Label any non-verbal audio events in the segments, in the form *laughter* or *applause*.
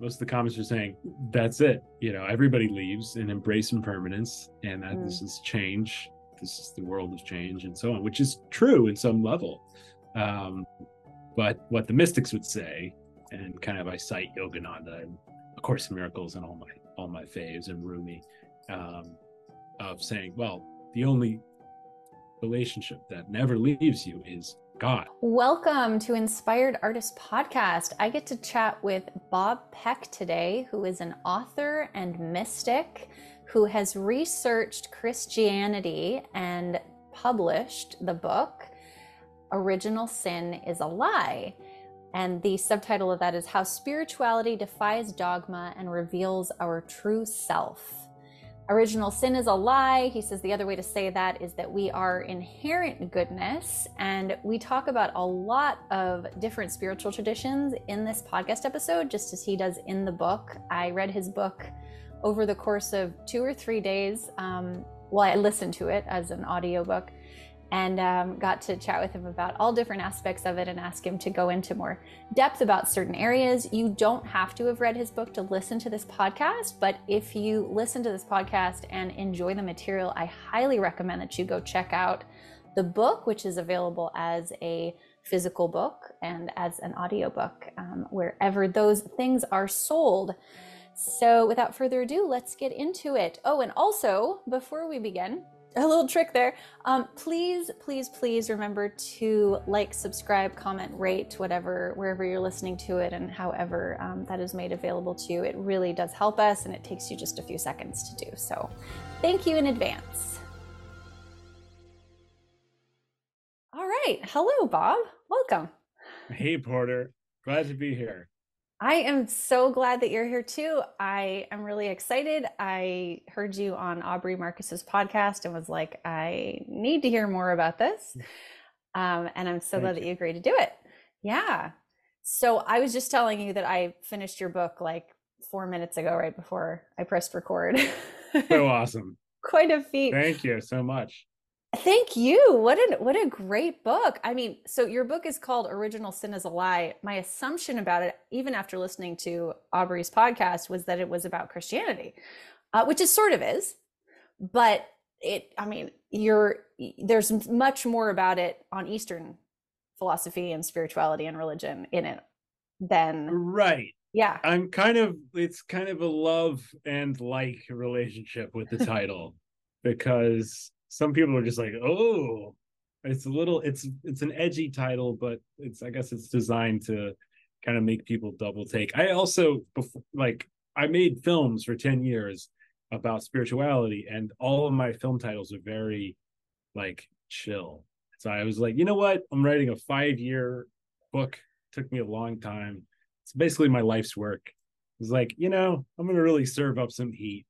most of the comments are saying that's it. You know, everybody leaves and embrace impermanence, and that mm. this is change. This is the world of change, and so on, which is true in some level. Um, but what the mystics would say, and kind of I cite Yogananda and A Course Miracles and all my all my faves and Rumi, um, of saying, well, the only relationship that never leaves you is God. Welcome to Inspired Artist Podcast. I get to chat with Bob Peck today, who is an author and mystic who has researched Christianity and published the book Original Sin is a Lie. And the subtitle of that is How Spirituality Defies Dogma and Reveals Our True Self original sin is a lie. He says the other way to say that is that we are inherent goodness. And we talk about a lot of different spiritual traditions in this podcast episode, just as he does in the book. I read his book over the course of two or three days. Um, well, I listened to it as an audiobook and um, got to chat with him about all different aspects of it and ask him to go into more depth about certain areas. You don't have to have read his book to listen to this podcast, but if you listen to this podcast and enjoy the material, I highly recommend that you go check out the book, which is available as a physical book and as an audiobook, um, wherever those things are sold. So, without further ado, let's get into it. Oh, and also, before we begin, a little trick there. Um, please, please, please remember to like, subscribe, comment, rate, whatever, wherever you're listening to it, and however um, that is made available to you. It really does help us, and it takes you just a few seconds to do. So, thank you in advance. All right. Hello, Bob. Welcome. Hey, Porter. Glad to be here. I am so glad that you're here too. I am really excited. I heard you on Aubrey Marcus's podcast and was like, I need to hear more about this. Um, and I'm so Thank glad you. that you agreed to do it. Yeah. So I was just telling you that I finished your book like four minutes ago, right before I pressed record. so *laughs* awesome. Quite a feat. Thank you so much. Thank you. What a what a great book. I mean, so your book is called Original Sin is a Lie. My assumption about it, even after listening to Aubrey's podcast, was that it was about Christianity, uh, which it sort of is. But it, I mean, you're there's much more about it on Eastern philosophy and spirituality and religion in it than right. Yeah, I'm kind of it's kind of a love and like relationship with the title because some people are just like, oh, it's a little, it's it's an edgy title, but it's I guess it's designed to kind of make people double take. I also like I made films for ten years about spirituality, and all of my film titles are very like chill. So I was like, you know what? I'm writing a five year book. It took me a long time. It's basically my life's work. It's like, you know, I'm gonna really serve up some heat.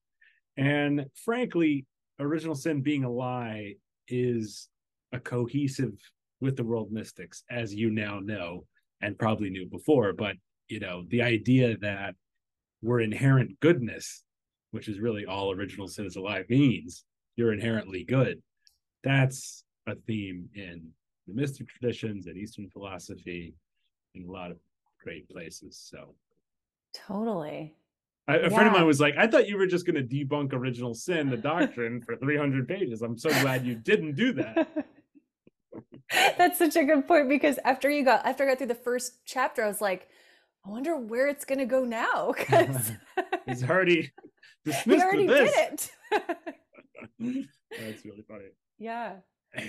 And frankly, original sin being a lie is a cohesive with the world mystics as you now know and probably knew before. But you know the idea that we're inherent goodness which is really all original sin is a lie means you're inherently good. That's a theme in the mystic traditions and eastern philosophy in a lot of great places. So totally a yeah. friend of mine was like, I thought you were just going to debunk original sin, the doctrine, for 300 pages. I'm so glad you didn't do that. *laughs* That's such a good point because after you got after I got through the first chapter, I was like, I wonder where it's going to go now *laughs* because *laughs* he's already dismissed he already did it. That's really funny. Yeah,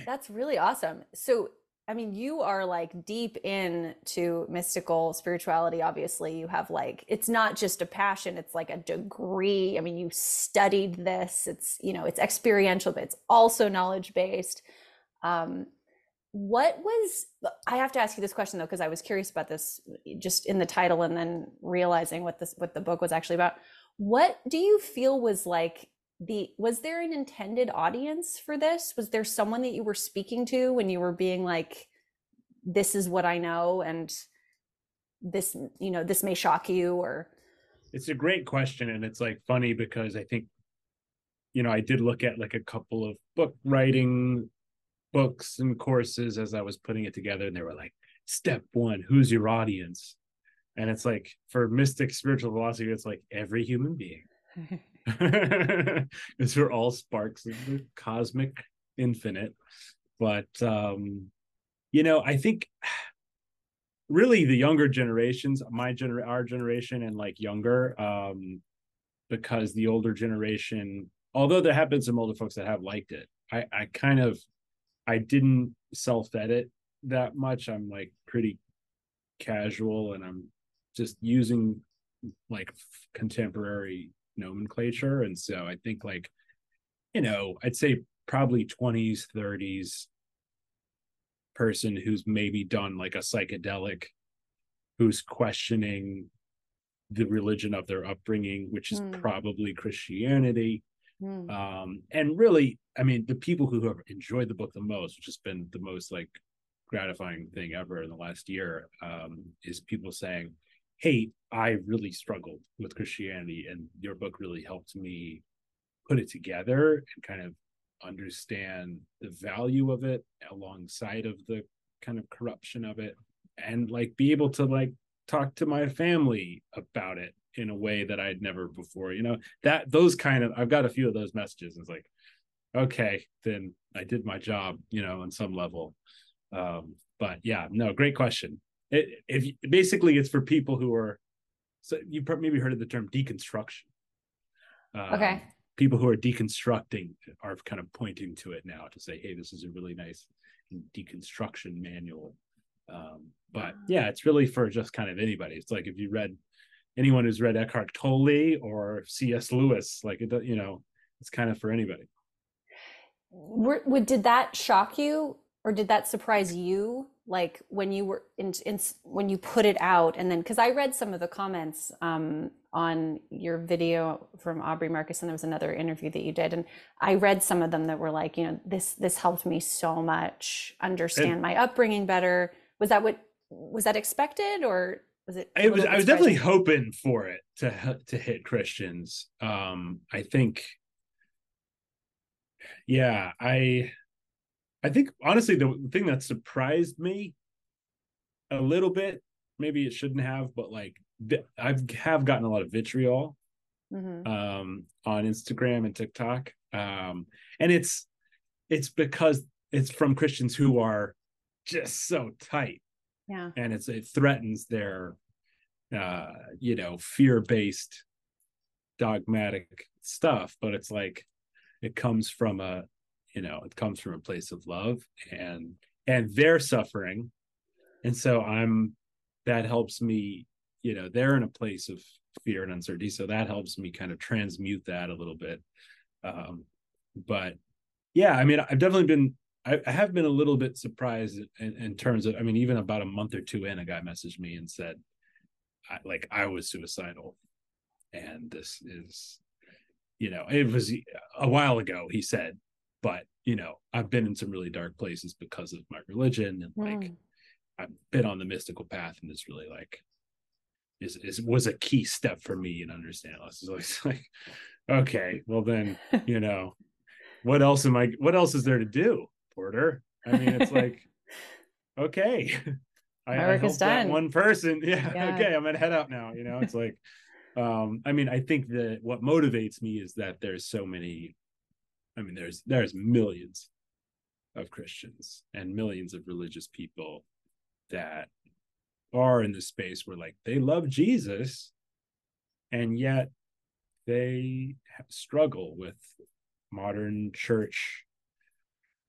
that's really awesome. So I mean, you are like deep into mystical spirituality. Obviously, you have like, it's not just a passion, it's like a degree. I mean, you studied this, it's, you know, it's experiential, but it's also knowledge based. Um, what was, I have to ask you this question though, because I was curious about this just in the title and then realizing what this, what the book was actually about. What do you feel was like the was there an intended audience for this? Was there someone that you were speaking to when you were being like this is what i know and this you know this may shock you or? It's a great question and it's like funny because i think you know i did look at like a couple of book writing books and courses as i was putting it together and they were like step one who's your audience? And it's like for mystic spiritual philosophy it's like every human being *laughs* *laughs* because we're all sparks of the cosmic infinite. But um you know i think really the younger generations my gener our generation and like younger um because the older generation although there have been some older folks that have liked it i i kind of i didn't self edit that much. I'm like pretty casual and i'm just using like contemporary nomenclature and so i think like you know i'd say probably 20s 30s person who's maybe done like a psychedelic who's questioning the religion of their upbringing which is mm. probably christianity mm. um and really i mean the people who have enjoyed the book the most which has been the most like gratifying thing ever in the last year um is people saying hey i really struggled with christianity and your book really helped me put it together and kind of understand the value of it alongside of the kind of corruption of it and like be able to like talk to my family about it in a way that I'd never before you know? That those kind of I've got a few of those messages. And it's like okay then I did my job you know on some level. Um but yeah no great question it if basically it's for people who are so you maybe heard of the term deconstruction um, okay people who are deconstructing are kind of pointing to it now to say, hey, this is a really nice deconstruction manual. Um, but yeah, it's really for just kind of anybody. It's like if you read anyone who's read Eckhart Tolle or C.S. Lewis, like it, you know, it's kind of for anybody. Were, did that shock you or did that surprise you? Like when you were in, in when you put it out and then because i read some of the comments um, on your video from aubrey marcus and there was another interview that you did and i read some of them that were like you know this this helped me so much understand and, my upbringing better. Was that what was that expected or was it it was i was definitely hoping for it to to hit christians. Um i think yeah i I think honestly, the thing that surprised me a little bit, maybe it shouldn't have, but like I have have gotten a lot of vitriol mm-hmm. um, on Instagram and TikTok, um, and it's it's because it's from Christians who are just so tight, yeah, and it's it threatens their uh, you know fear based dogmatic stuff, but it's like it comes from a you know it comes from a place of love and and they're suffering. And so i'm that helps me you know they're in a place of fear and uncertainty. So that helps me kind of transmute that a little bit. Um but yeah i mean i've definitely been i, I have been a little bit surprised in, in, terms of i mean even about a month or two in a guy messaged me and said I, like i was suicidal. And this is you know it was a while ago he said but you know i've been in some really dark places because of my religion and like mm. i've been on the mystical path and this really like is, is was a key step for me in understanding this so it's *laughs* like okay well then *laughs* you know what else am i what else is there to do porter i mean it's like *laughs* okay I, work I is done. one person yeah, yeah okay i'm gonna head out now you know it's like um i mean i think that what motivates me is that there's so many I mean, there's there's millions of Christians and millions of religious people that are in this space where like they love Jesus and yet they struggle with modern church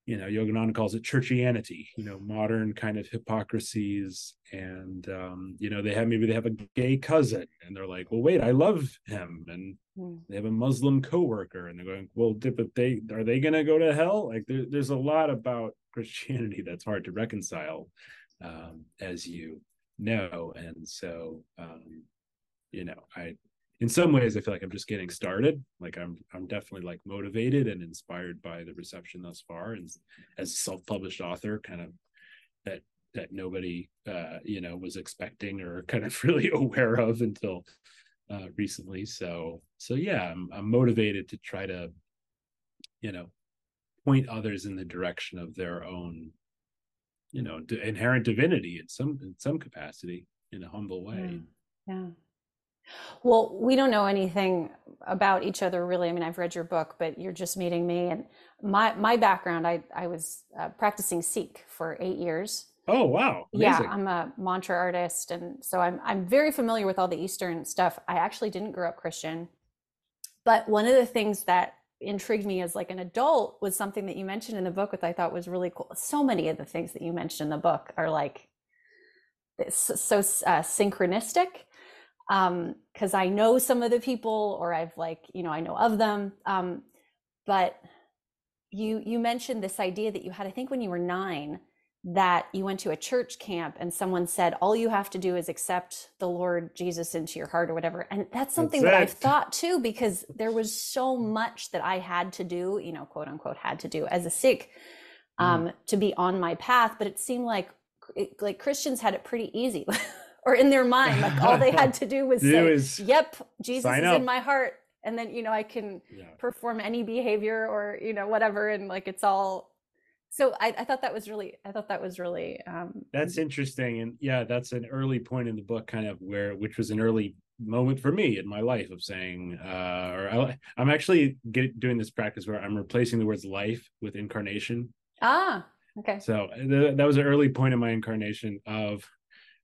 you know yogananda calls it churchianity you know modern kind of hypocrisies. And um you know they have maybe they have a gay cousin and they're like well wait i love him. And mm. they have a muslim coworker and they're going well but they are they gonna go to hell? Like there, there's a lot about *laughs* christianity that's hard to reconcile um as you know. And so um you know i in some ways i feel like i'm just getting started like i'm i'm definitely like motivated and inspired by the reception thus far and as a self-published author kind of that that nobody uh you know was expecting or *laughs* kind of really *laughs* aware of until uh recently so so yeah i'm, I'm motivated to try to you know point others in the direction of their own you know inherent divinity in some in some capacity in a humble way mm. Yeah. Well, we don't know anything about each other really. I mean, I've read your book, but you're just meeting me. And my my background, I I was uh, practicing Sikh for eight years. Oh wow! Amazing. Yeah, I'm a mantra artist, and so I'm I'm very familiar with all the Eastern stuff. I actually didn't grow up Christian, but one of the things that intrigued me as like an adult was something that you mentioned in the book, which I thought was really cool. So many of the things that you mentioned in the book are like so uh, synchronistic because um, I know some of the people or I've like, you know, I know of them. Um, but you you mentioned this idea that you had, I think when you were nine, that you went to a church camp and someone said, all you have to do is accept the Lord Jesus into your heart or whatever. And that's something that's that I've thought too, because there was so much that I had to do, you know, quote unquote, had to do as a Sikh mm. um, mm. to be on my path. But it seemed like, like Christians had it pretty easy. *laughs* or in their mind like all they had to do was *laughs* do say is yep jesus is up. in my heart and then you know i can yeah. perform any behavior or you know whatever and like it's all so I, I thought that was really i thought that was really um that's interesting and yeah that's an early point in the book kind of where which was an early moment for me in my life of saying uh or I, i'm actually get, doing this practice where i'm replacing the words life with incarnation ah okay so th- that was an early point in my incarnation of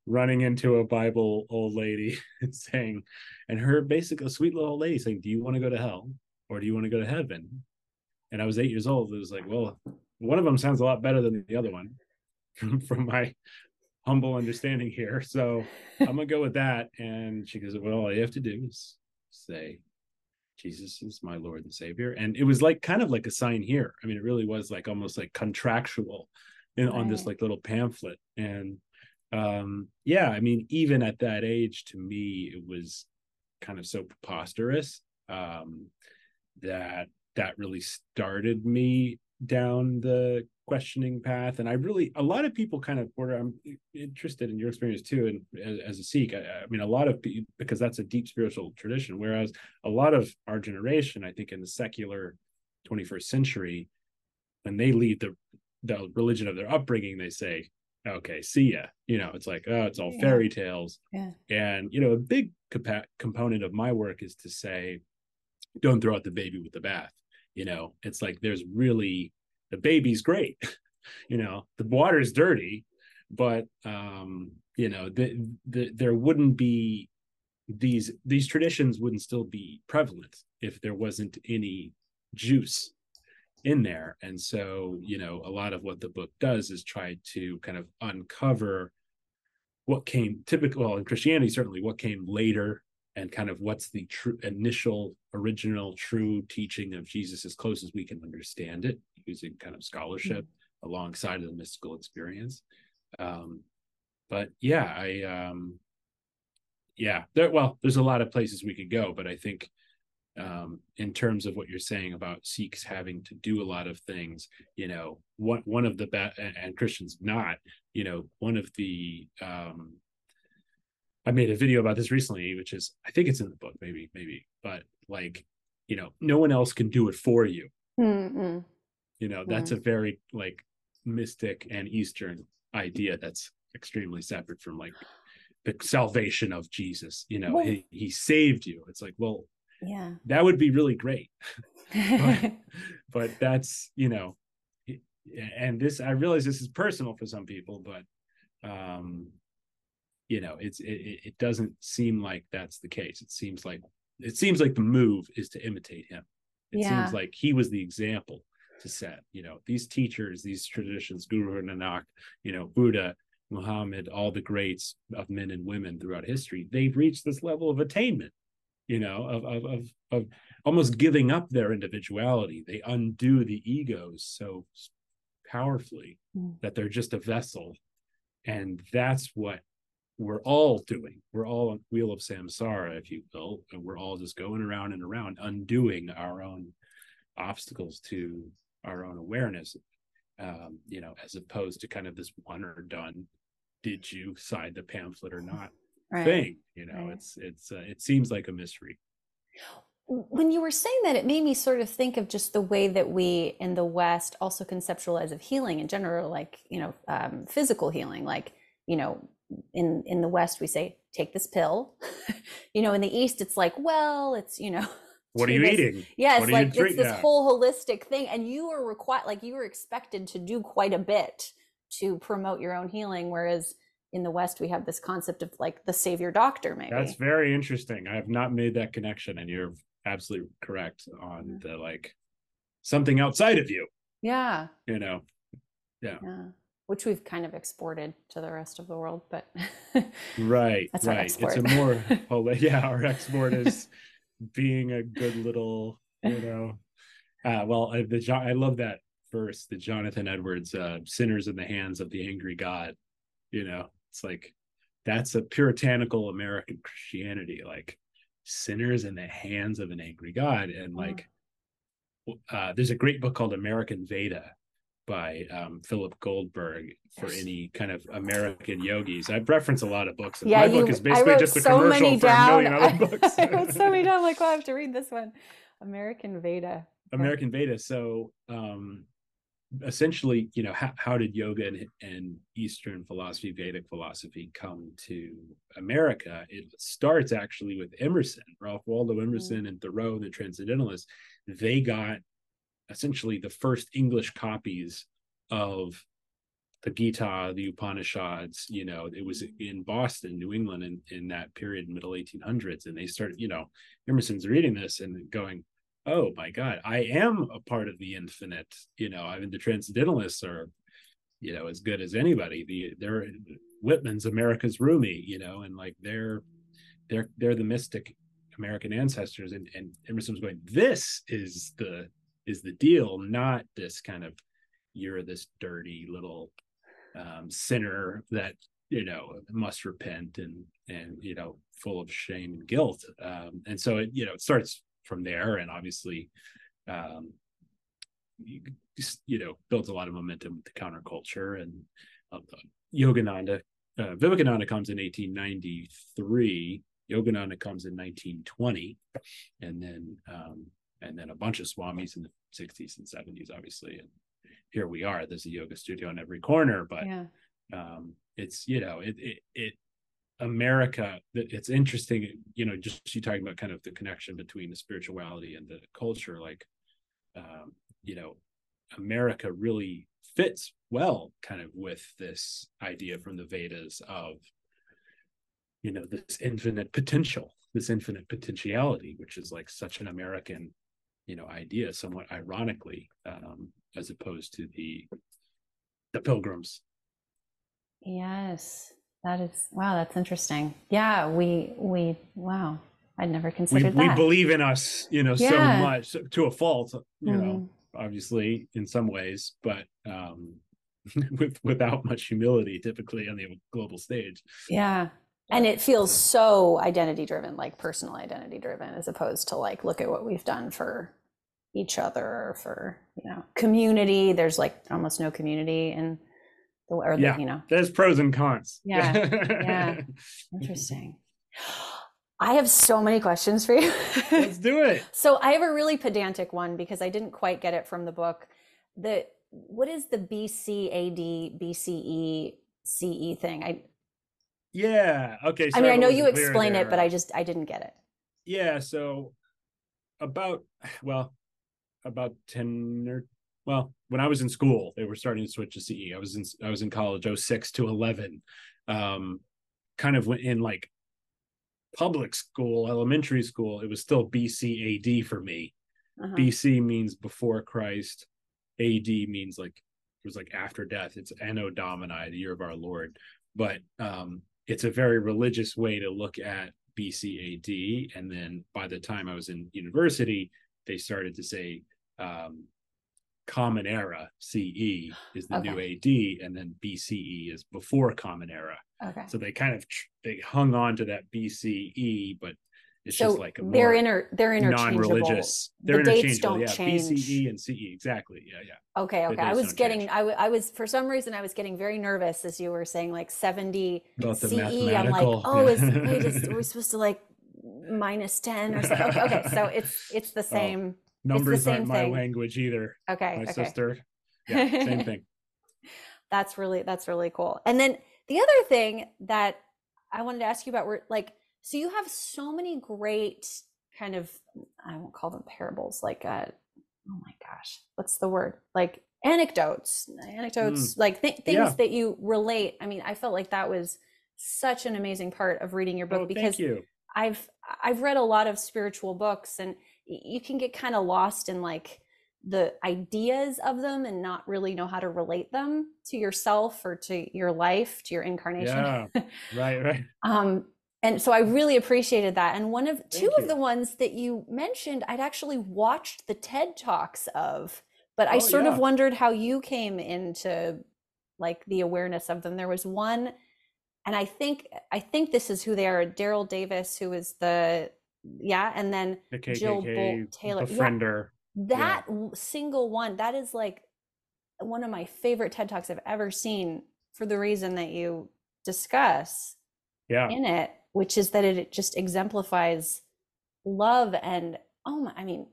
running into a Bible old lady *laughs* and saying, and her basically a sweet little old lady saying, Do you want to go to hell or do you want to go to heaven? And I was eight years old. It was like, well, one of them sounds a lot better than the other one *laughs* from, from my humble understanding here. So *laughs* I'm gonna go with that. And she goes, Well, all you have to do is say, Jesus is my Lord and Savior. And it was like kind of like a sign here. I mean, it really was like almost like contractual in, right. on this like little pamphlet. And um yeah i mean even at that age to me it was kind of so preposterous um that that really started me down the questioning path. And i really a lot of people kind of i'm interested in your experience too and as, as a sikh I, I, mean a lot of people because that's a deep spiritual tradition whereas a lot of our generation i think in the secular 21st century when they leave the the religion of their upbringing they say okay, see ya. You know, it's like, oh, it's all yeah. fairy tales. Yeah. And, you know, a big compa- component of my work is to say, don't throw out the baby with the bath. You know, it's like there's really, the baby's great. *laughs* you know, the water's dirty, but, um, you know, the, the, there wouldn't be these, these traditions wouldn't still be prevalent if there wasn't any juice in there. And so, you know, a lot of what the book does is try to kind of uncover what came typical well, in Christianity, certainly what came later and kind of what's the true initial original true teaching of Jesus as close as we can understand it using kind of scholarship mm-hmm. alongside of the mystical experience. Um, but yeah, I um yeah, there well, there's a lot of places we could go, but I think um, in terms of what you're saying about Sikhs having to do a lot of things, you know, one one of the best and, Christians not, you know, one of the um, I made a video about this recently, which is I think it's in the book, maybe, maybe, but like, you know, no one else can do it for you. Mm-hmm. You know, that's mm-hmm. a very like mystic and Eastern idea that's extremely separate from like the salvation of Jesus. You know, well, he, he saved you. It's like, well, yeah. That would be really great. *laughs* But, *laughs* but that's you know and this i realize this is personal for some people but um you know it's it, it doesn't seem like that's the case. It seems like it seems like the move is to imitate him. It yeah. seems like he was the example to set you know these teachers these traditions guru nanak you know buddha muhammad all the greats of men and women throughout history they've reached this level of attainment you know of, of of of almost giving up their individuality. They undo the egos so powerfully mm. that they're just a vessel. And that's what we're all doing. We're all on wheel of samsara if you will and we're all just going around and around undoing our own obstacles to our own awareness um, you know as opposed to kind of this one or done did you sign the pamphlet or not right. thing you know right. it's it's uh, it seems like a mystery when you were saying that it made me sort of think of just the way that we in the west also conceptualize of healing in general like you know um, physical healing like you know in in the West we say take this pill. *laughs* you know, in the East it's like, well, it's you know. *laughs* What are you this- eating? Yeah, it's like it's this yeah. whole holistic thing, and you were required, like you were expected to do quite a bit to promote your own healing, whereas in the West we have this concept of like the savior doctor, maybe. That's very interesting. I have not made that connection, and you're absolutely correct on the like something outside of you. yeah, You know, yeah, yeah. which we've kind of exported to the rest of the world, but *laughs* right? That's right. It's a more *laughs* oh yeah, our export is being a good little, you know. Uh, well, I, the Jo- I love that verse, the Jonathan Edwards, uh, "Sinners in the hands of the angry God." You know, it's like that's a puritanical American Christianity, like sinners in the hands of an angry God, and Mhm. like uh, there's a great book called American Veda by um, Philip Goldberg for any kind of American yogis. I've referenced a lot of books. yeah, my you, book is basically just a so commercial many for a down. million other *laughs* books. I wrote so many down. Like, oh, I have to read this one. American Veda. American Veda. So um, essentially, you know, how, how did yoga and, and Eastern philosophy, Vedic philosophy come to America? It starts actually with Emerson, Ralph Waldo mm-hmm. Emerson and Thoreau, the Transcendentalists. They got essentially the first English copies of the Gita, the Upanishads, you know, it was mm-hmm. in Boston, New England in, in that period, middle 1800s. And they started, you know, Emerson's reading this and going, oh my God, I am a part of the infinite. You know, I mean, the Transcendentalists are, you know, as good as anybody. The they're Whitman's America's Rumi, you know, and like they're they're they're the mystic American ancestors. And and Emerson was going, this is the is the deal, not this kind of you're this dirty little um, sinner that you know must repent and and you know full of shame and guilt um, and so it you know it starts from there. And obviously um, you, you know builds a lot of momentum with the counterculture and uh, Yogananda uh, Vivekananda comes in 1893 Yogananda comes in 1920 and then um, and then a bunch of swamis in the 60s and 70s obviously. And here we are. There's a yoga studio on every corner but Yeah. um it's you know it it, it america that it's interesting you know just you talking about kind of the connection between the spirituality and the culture like um you know america really fits well kind of with this idea from the vedas of you know this infinite potential this infinite potentiality which is like such an american you know idea somewhat ironically um as opposed to the the pilgrims Yes. That is wow, that's interesting. Yeah, we we wow. I'd never considered we that. We believe in us you know so much to a fault you know Mhm. obviously in some ways but um *laughs* with without much humility typically on the global stage Yeah. And it feels so identity driven, like personal identity driven, as opposed to like, look at what we've done for each other or for, you know, community. There's like almost no community in the, or the, Yeah. you know, there's pros and cons Yeah, yeah. *laughs* interesting. I have so many questions for you. let's do it *laughs* So I have a really pedantic one because I didn't quite get it from the book. The what is the BCAD BCE CE E thing? I yeah okay I mean I know you explain it, but I just I didn't get it. yeah so about *sighs* well about 10 or well when i was in school they were starting to switch to ce i was in i was in college 06 to 11 um kind of went in like public school elementary school it was still bcad for me. Uh-huh. bc means before christ ad means like it was like after death. It's anno domini the year of our lord. But um it's a very religious way to look at bcad and then by the time i was in university they started to say um common era ce is the new ad and then bce is before common era Okay. so they kind of they hung on to that bce but it's So just like a they're inter they're interchangeable. non-religious. The They're dates interchangeable. don't yeah, change. BCE and CE exactly. Yeah, yeah. Okay, okay. I was getting. I, w- I was for some reason I was getting very nervous as you were saying like 70 About the CE. I'm like, oh, is, yeah. wait, is, are we supposed to like minus 10 or something? Okay, okay. So it's it's the *laughs* oh. same. Numbers aren't my thing. language either. Okay, My okay. sister. *laughs* Yeah, same thing. That's really that's really cool. And then the other thing that I wanted to ask you about were like, so you have so many great kind of, I won't call them parables, like, uh, oh my gosh, what's the word? Like anecdotes, anecdotes, mm. like th- things yeah. that you relate. I mean, I felt like that was such an amazing part of reading your book oh, because you. I've I've read a lot of spiritual books and you can get kind of lost in like the ideas of them and not really know how to relate them to yourself or to your life, to your incarnation. Yeah. *laughs* right, right. um and so I really appreciated that. And one of Thank two you. of the ones that you mentioned, I'd actually watched the TED Talks of, but I oh, sort yeah. of wondered how you came into like the awareness of them. There was one and I think I think this is who they are. Daryl Davis, who is the yeah, and then the KKK Jill Bolte Taylor, befriender. Yeah, that yeah. single one, that is like one of my favorite TED talks I've ever seen for the reason that you discuss yeah. in it, which is that it just exemplifies love and oh my, I mean,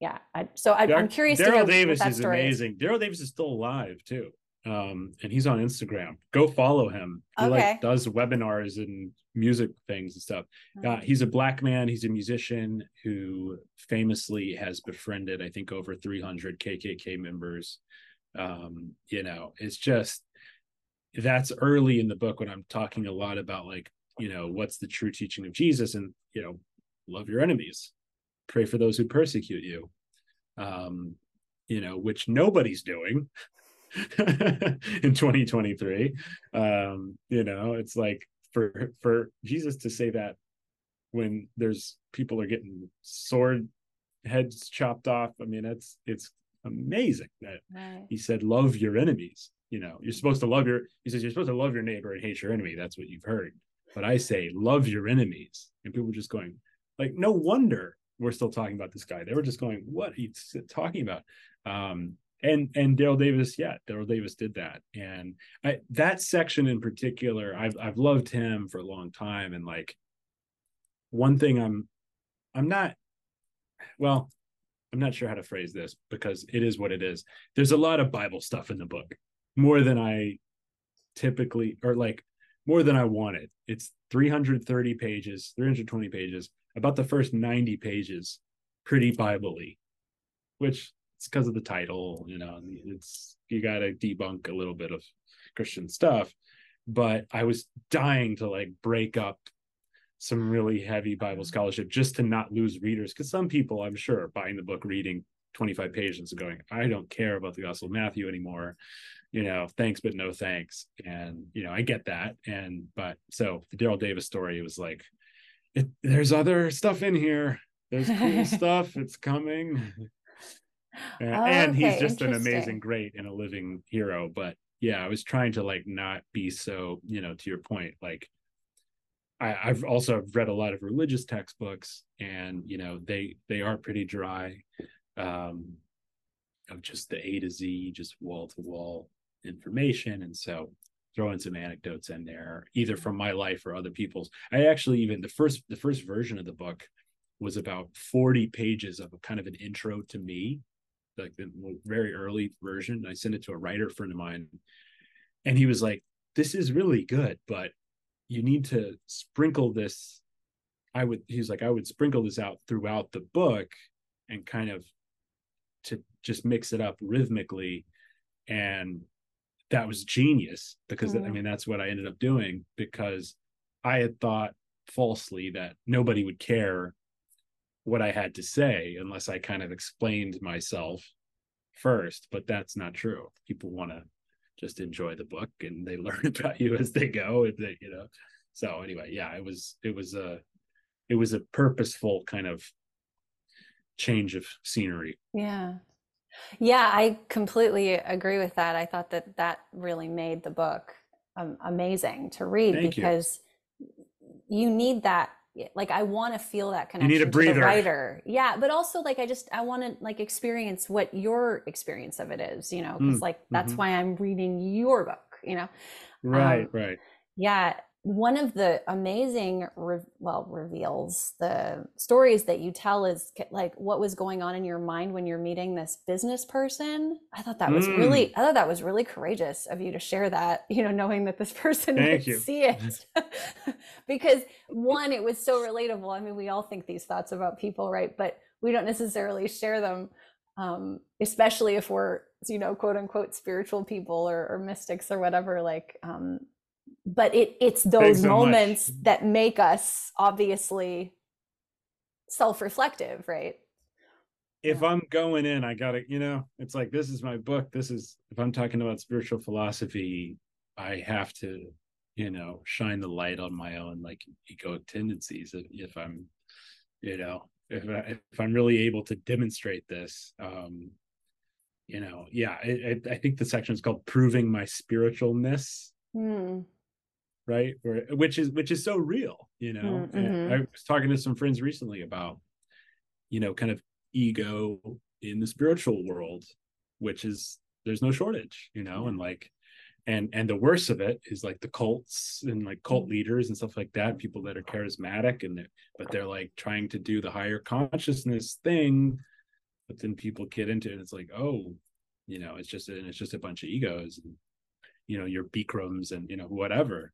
yeah. I, so I, am curious. Daryl Davis is amazing. Daryl Davis is still alive too um, and he's on Instagram. Go follow him. He okay. like does webinars and music things and stuff. Uh, he's a black man. He's a musician who famously has befriended, I think, over 300 KKK members. Um, you know, it's just that's early in the book when I'm talking a lot about like, you know, what's the true teaching of Jesus, and you know, love your enemies, pray for those who persecute you. Um, you know, which nobody's doing *laughs* in 2023 um you know it's like for for jesus to say that when there's people are getting sword heads chopped off i mean it's it's amazing that right. he said love your enemies. You know you're supposed to love your he says you're supposed to love your neighbor and hate your enemy. That's what you've heard. But i say love your enemies. And people just going like no wonder we're still talking about this guy. They were just going what are you talking about? Um and and Daryl Davis, yeah, Daryl Davis did that, and I, that section in particular, I've I've loved him for a long time, and like one thing I'm I'm not well, I'm not sure how to phrase this because it is what it is. There's a lot of Bible stuff in the book, more than I typically or like more than I wanted. It's 330 pages, 320 pages. About the first 90 pages, pretty Bible-y, which it's because of the title you know it's you got to debunk a little bit of christian stuff. But i was dying to like break up some really heavy bible mm-hmm. scholarship just to not lose readers because some people i'm sure are buying the book reading 25 pages and going i don't care about the gospel of matthew anymore. You know thanks but no thanks. And you know i get that. And but so the daryl davis story was like it, there's other stuff in here. There's cool *laughs* stuff. It's coming and, oh, and okay. he's just an amazing great and a living hero but yeah i was trying to like not be so you know to your point like I, i've also read a lot of religious textbooks and you know they they are pretty dry um of just the a to z just wall to wall information and so throwing some anecdotes in there either from my life or other people's i actually even the first the first version of the book was about 40 pages of a kind of an intro to me like the very early version. I sent it to a writer friend of mine, and he was like, "This is really good, but you need to sprinkle this." I would. He's like, "I would sprinkle this out throughout the book, and kind of to just mix it up rhythmically." And that was genius because mm. I mean that's what I ended up doing because I had thought falsely that nobody would care what I had to say unless I kind of explained myself first, but that's not true. People want to just enjoy the book and they *laughs* learn about you as they go and they, you know. So anyway, yeah, it was it was a it was a purposeful kind of change of scenery. Yeah. Yeah, I completely agree with that. I thought that that really made the book um, amazing to read Thank because you. you need that like I want to feel that connection you need a breather. to the writer. Yeah, but also like I just I want to like experience what your experience of it is, you know, because mm, like that's mm-hmm. why I'm reading your book, you know. Right, um, right. Yeah, one of the amazing re- well reveals the stories that you tell is like what was going on in your mind when you're meeting this business person. I thought that was mm. really i thought that was really courageous of you to share that you know knowing that this *laughs* person Thank would you. see it. *laughs* Because one it was so relatable. I mean we all think these thoughts about people right? But we don't necessarily share them um, especially if we're you know quote unquote spiritual people or, or mystics or whatever like um, but it it's those so moments much. that make us obviously self-reflective right? If yeah. i'm going in i gotta you know it's like this is my book. This is if i'm talking about spiritual philosophy i have to you know shine the light on my own like ego tendencies. If, i'm you know if, I, if i'm really able to demonstrate this um you know yeah I, I think the section is called proving my spiritualness. Mm right or which is which is so real you know mm-hmm. i was talking to some friends recently about you know kind of ego in the spiritual world which is there's no shortage you know and like and and the worst of it is like the cults and like cult mm. leaders and stuff like that people that are charismatic and they're, but they're like trying to do the higher consciousness thing but then people get into it it's like oh you know it's just and it's just a bunch of egos and you know your bikrams and you know whatever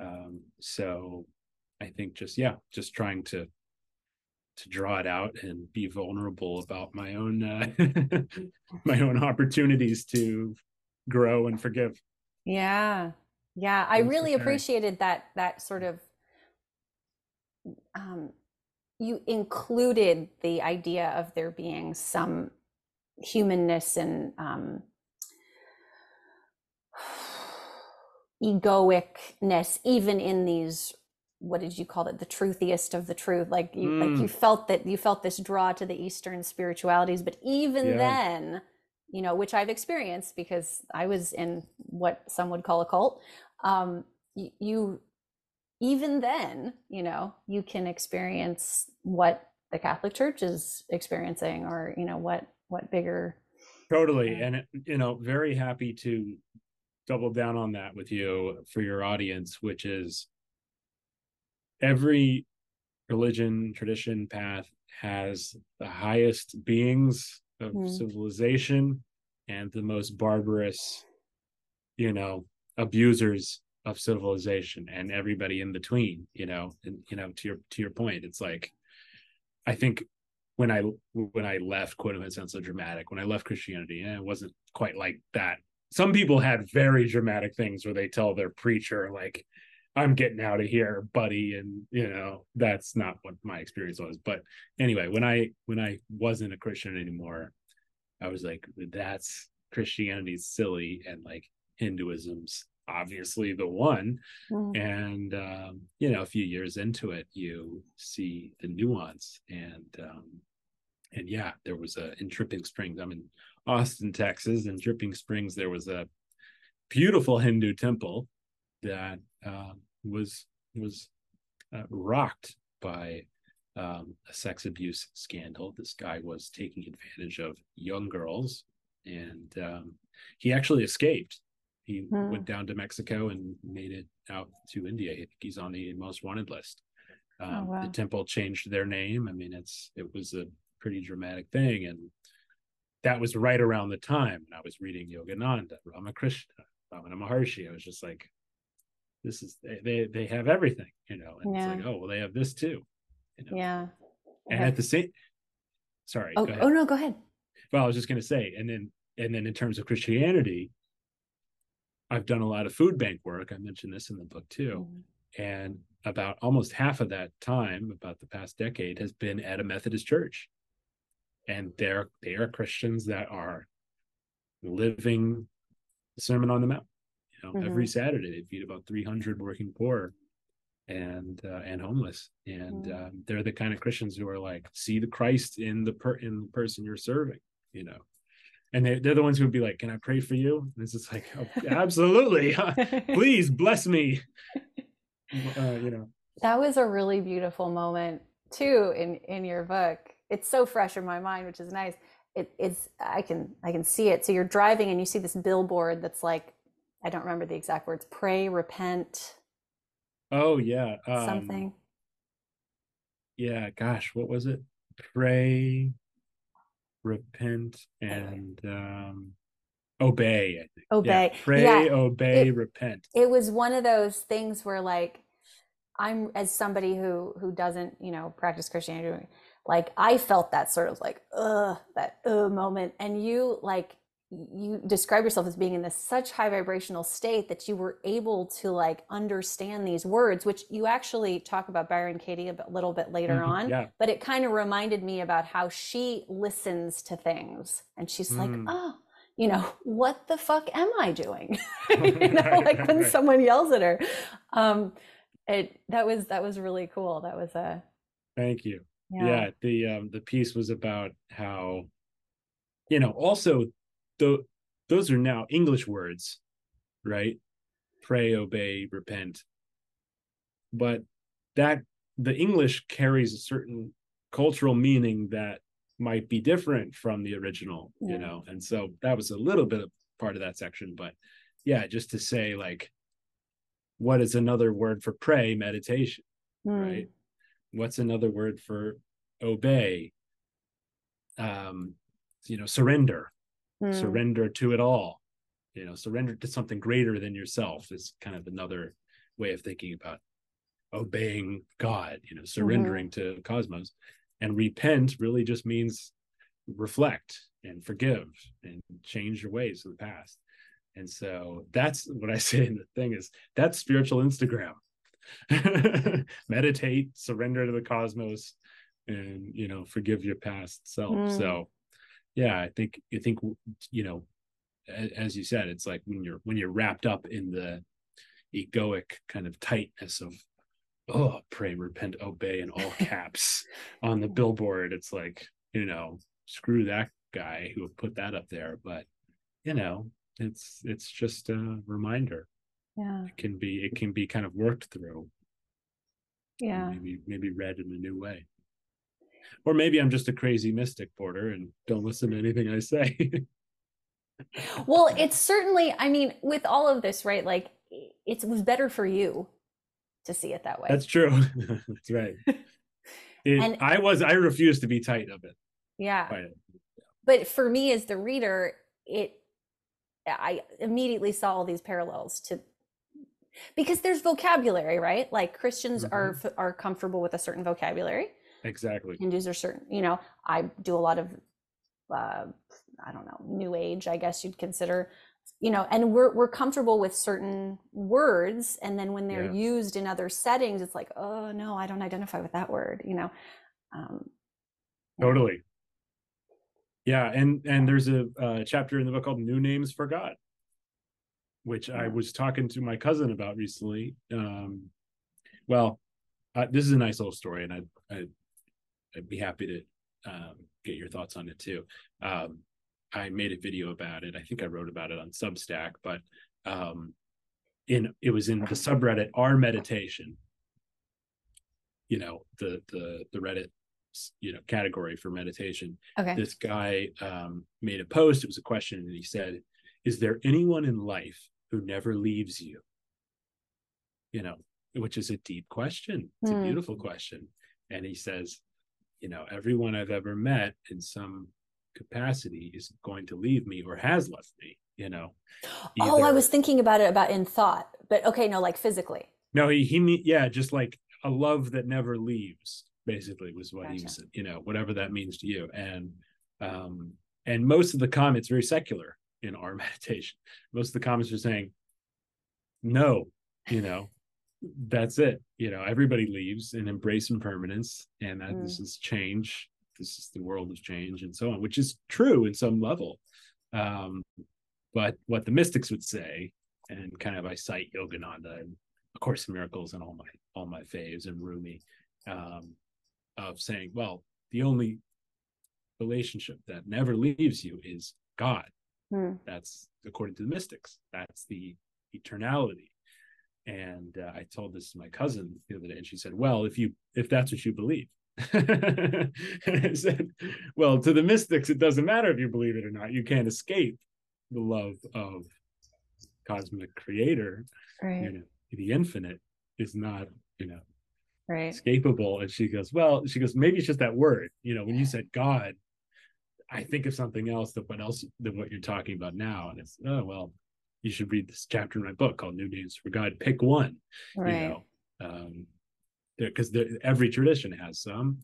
um, so I think just yeah, just trying to to draw it out and be vulnerable about my own uh, *laughs* my own opportunities to grow and forgive. Yeah. Yeah, I really appreciated that that sort of um you included the idea of there being some humanness and um egoicness even in these what did you call it the truthiest of the truth like you mm. like you felt that you felt this draw to the eastern spiritualities but even yeah. then you know which i've experienced because i was in what some would call a cult um you, you even then you know you can experience what the catholic church is experiencing or you know what what bigger totally and you know very happy to double down on that with you for your audience, which is every religion, tradition, path has the highest beings of mm. civilization and the most barbarous, you know, abusers of civilization and everybody in between, you know, and you know, to your to your point, it's like I think when I when I left, quote unquote, sounds so dramatic. When I left Christianity, it wasn't quite like that some people had very dramatic things where they tell their preacher like i'm getting out of here buddy and you know that's not what my experience was but anyway when i when i wasn't a christian anymore i was like that's christianity's silly and like hinduism's obviously the one mm. and um, you know a few years into it you see the nuance and um, and yeah there was a in dripping springs i'm in Austin, Texas, in Dripping Springs, there was a beautiful Hindu temple that uh, was was uh, rocked by um, a sex abuse scandal. This guy was taking advantage of young girls, and um, he actually escaped. He hmm. went down to Mexico and made it out to India. I think he's on the most wanted list. Oh, um, oh, wow. The temple changed their name. I mean, it's it was a pretty dramatic thing, and that was right around the time when I was reading Yogananda, Ramakrishna, Ramana Maharshi. I was just like, this is they they, they have everything, you know. And yeah. it's like, oh well, they have this too. You know? Yeah. And at the same sorry. Oh, oh no, go ahead. Well, I was just gonna say, and then and then in terms of Christianity, I've done a lot of food bank work. I mentioned this in the book too. Mm. And about almost half of that time, about the past decade, has been at a Methodist church and they're they are Christians that are living the Sermon on the Mount. You know, mm-hmm. every Saturday they feed about 300 working poor and uh, and homeless, and mm-hmm. um, they're the kind of Christians who are like see the Christ in the per in the person you're serving. You know, and they, they're the ones who would be like, "Can I pray for you?" And it's just like, oh, *laughs* "Absolutely, *laughs* please bless me." *laughs* Uh, you know, that was a really beautiful moment too in in your book it's so fresh in my mind, which is nice. It, it's I can I can see it. So you're driving and you see this billboard that's like I don't remember the exact words. Pray, repent. Oh yeah. Um, something. Yeah, gosh, what was it? Pray, repent, and um obey, I think. Obey. Yeah, pray, Yeah, obey, it- repent. it was one of those things where like i'm as somebody who who doesn't you know practice christianity like i felt that sort of like ugh that uh moment and you like you describe yourself as being in this such high vibrational state that you were able to like understand these words which you actually talk about byron katie a bit- little bit later Mhm, on Yeah. but it kind of reminded me about how she listens to things and she's like Mm. oh you know what the fuck am i doing *laughs* you *laughs* know like when Right. someone yells at her um it that was that was really cool. That was a Thank you. yeah, yeah the um the piece was about how you know also the those are now english words right? Pray obey repent. But that the english carries a certain cultural meaning that might be different from the original Yeah. you know? And so that was a little bit of part of that section but yeah just to say like what is another word for pray? Meditation Mm, right what's another word for obey? Um you know surrender. Mm, surrender to it all. You know surrender to something greater than yourself is kind of another way of thinking about obeying god you know surrendering to cosmos. And repent really just means reflect and forgive and change your ways of the past and so that's what i *laughs* say in the thing is that's spiritual instagram. *laughs* Meditate surrender to the cosmos and you know forgive your past self. Mm. so yeah i think i think you know as you said it's like when you're when you're wrapped up in the egoic kind of tightness of oh pray repent obey in all *laughs* caps on the billboard it's like you know screw that guy who put that up there. But you know it's it's just a reminder. Yeah. It can be it can be kind of worked through. Yeah. maybe maybe read in a new way. Or maybe i'm just a crazy mystic porter and don't listen to anything i say. *laughs* Well it's certainly i mean with all of this right like it was better for you to see it that way. That's true. *laughs* That's right. *laughs* It- And- i was i refused to be tight of it. Yeah. It. but for me as the reader it i immediately saw all these parallels to because there's vocabulary right? Like christians are Mm-hmm. f are comfortable with a certain vocabulary. Exactly. Hindus are certain you know i do a lot of uh i don't know new age i guess you'd consider you know and we're we're comfortable with certain words and then when they're Yeah. used in other settings it's like oh no i don't identify with that word you know? Um totally yeah and and there's a uh, chapter in the book called new names for god which i was talking to my cousin about recently um well uh, this is a nice little story and i I, i'd be happy to um get your thoughts on it too. Um i made a video about it. I think i wrote about it on substack but um in it was in the subreddit our meditation. You know the the the reddit you know category for meditation okay this guy um, made a post. It was a question, and he said, "Is there anyone in life who never leaves you?" You know, which is a deep question. It's Hmm. a beautiful question, and he says, "You know, everyone I've ever met in some capacity is going to leave me or has left me." You know. oh i was thinking about it about in thought but okay no like physically No, he he yeah, just like a love that never leaves, basically was what he Gotcha. was, you know, whatever that means to you. And um and most of the comments very secular in our *laughs* meditation. Most of the comments are saying, No, you know, that's it. You know, everybody leaves and embrace impermanence, and that this is change. This is the world of change and so on, which is true in some level. Um, but what the mystics would say, and kind of I cite Yogananda and of course miracles and all my all my faves and Rumi um of saying well the only relationship that never leaves you is God. Hmm. that's according to the mystics. That's the eternality. And uh, I told this to my cousin the other day and she said well if you if that's what you believe. And *laughs* I said well to the mystics it doesn't matter if you believe it or not. You can't escape the love of cosmic creator. Right. You know, the infinite is not you know right. escapable. And she goes well she goes maybe it's just that word. You know when you said god i think of something else than what else than what you're talking about now. And it's oh well you should read this chapter in my book called new names for god. Pick one right. you know um because every tradition has some.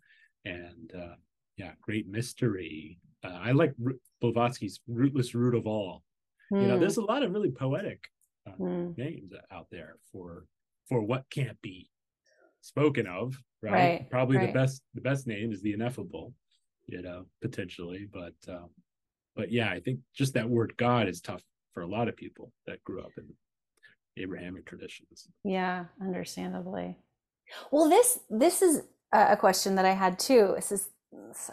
And uh yeah great mystery. Uh, i like R- blavatsky's rootless root of all. You know Hmm. there's a lot of really poetic uh, Hmm. names out there for for what can't be spoken of right, Right, probably right. the best the best name is the ineffable you know potentially but um but yeah i think just that word god is tough for a lot of people that grew up in abrahamic traditions Yeah, understandably. Well, this this is a question that I had too. This is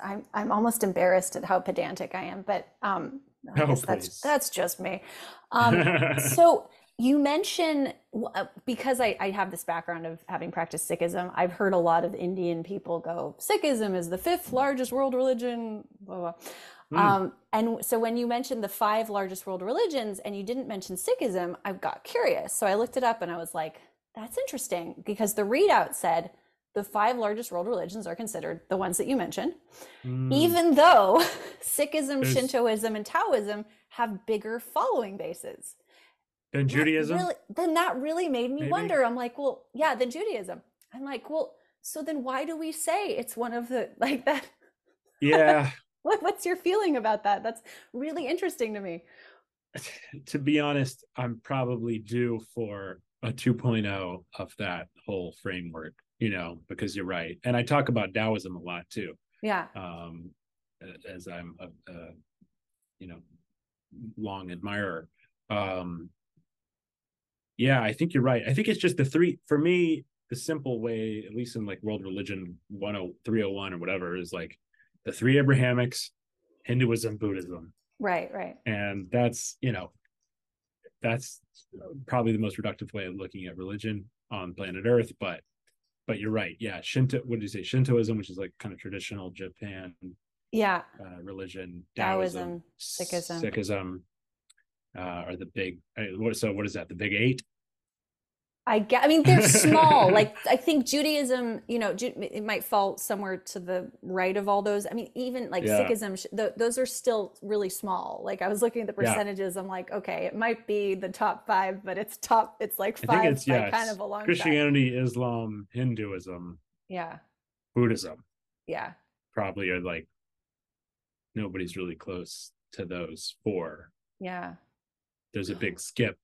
I'm I'm almost embarrassed at how pedantic I am, but um, Oh, that's please. that's just me. *laughs* Um, so you mention uh, because I, I have this background of having practiced Sikhism, I've heard a lot of Indian people go, Sikhism is the fifth largest world religion, blah blah. Hmm. Um, and so when you mentioned the five largest world religions and you didn't mention Sikhism, I got curious. So I looked it up and I was like, that's interesting because the readout said the five largest world religions are considered the ones that you mentioned, Mm, even though *laughs* Sikhism, There's- Shintoism, and Taoism have bigger following bases. Then judaism really, then that really made me Maybe? wonder. I'm like, well, yeah, then Judaism. I'm like, well, so then why do we say it's one of the *laughs* like that? yeah *laughs* What, what's your feeling about that? That's really interesting to me. to be honest i'm probably due for a 2.0 of that whole framework you know because you're right and i talk about taoism a lot too Yeah. um as i'm a, a you know long admirer um yeah i think you're right i think it's just the three for me the simple way at least in like world religion 10 301 or whatever is like the three abrahamics hinduism buddhism Right. Right. and that's you know that's probably the most reductive way of looking at religion on planet earth but but you're right yeah shinto what do you say shintoism which is like kind of traditional japan Yeah. uh, religion Taoism, Sikhism, Sikhism. Sikhism uh, are the big uh, what so what is that the big eight I get. I mean, they're small. *laughs* like I think Judaism, you know, it might fall somewhere to the right of all those. I mean, even like Yeah. Sikhism, th- those are still really small. Like I was looking at the Yeah. percentages. I'm like, okay, it might be the top five, but it's top. It's like five it's yeah kind of a long christianity islam hinduism Yeah. buddhism Yeah. probably are like nobody's really close to those four Yeah. There's a big skip.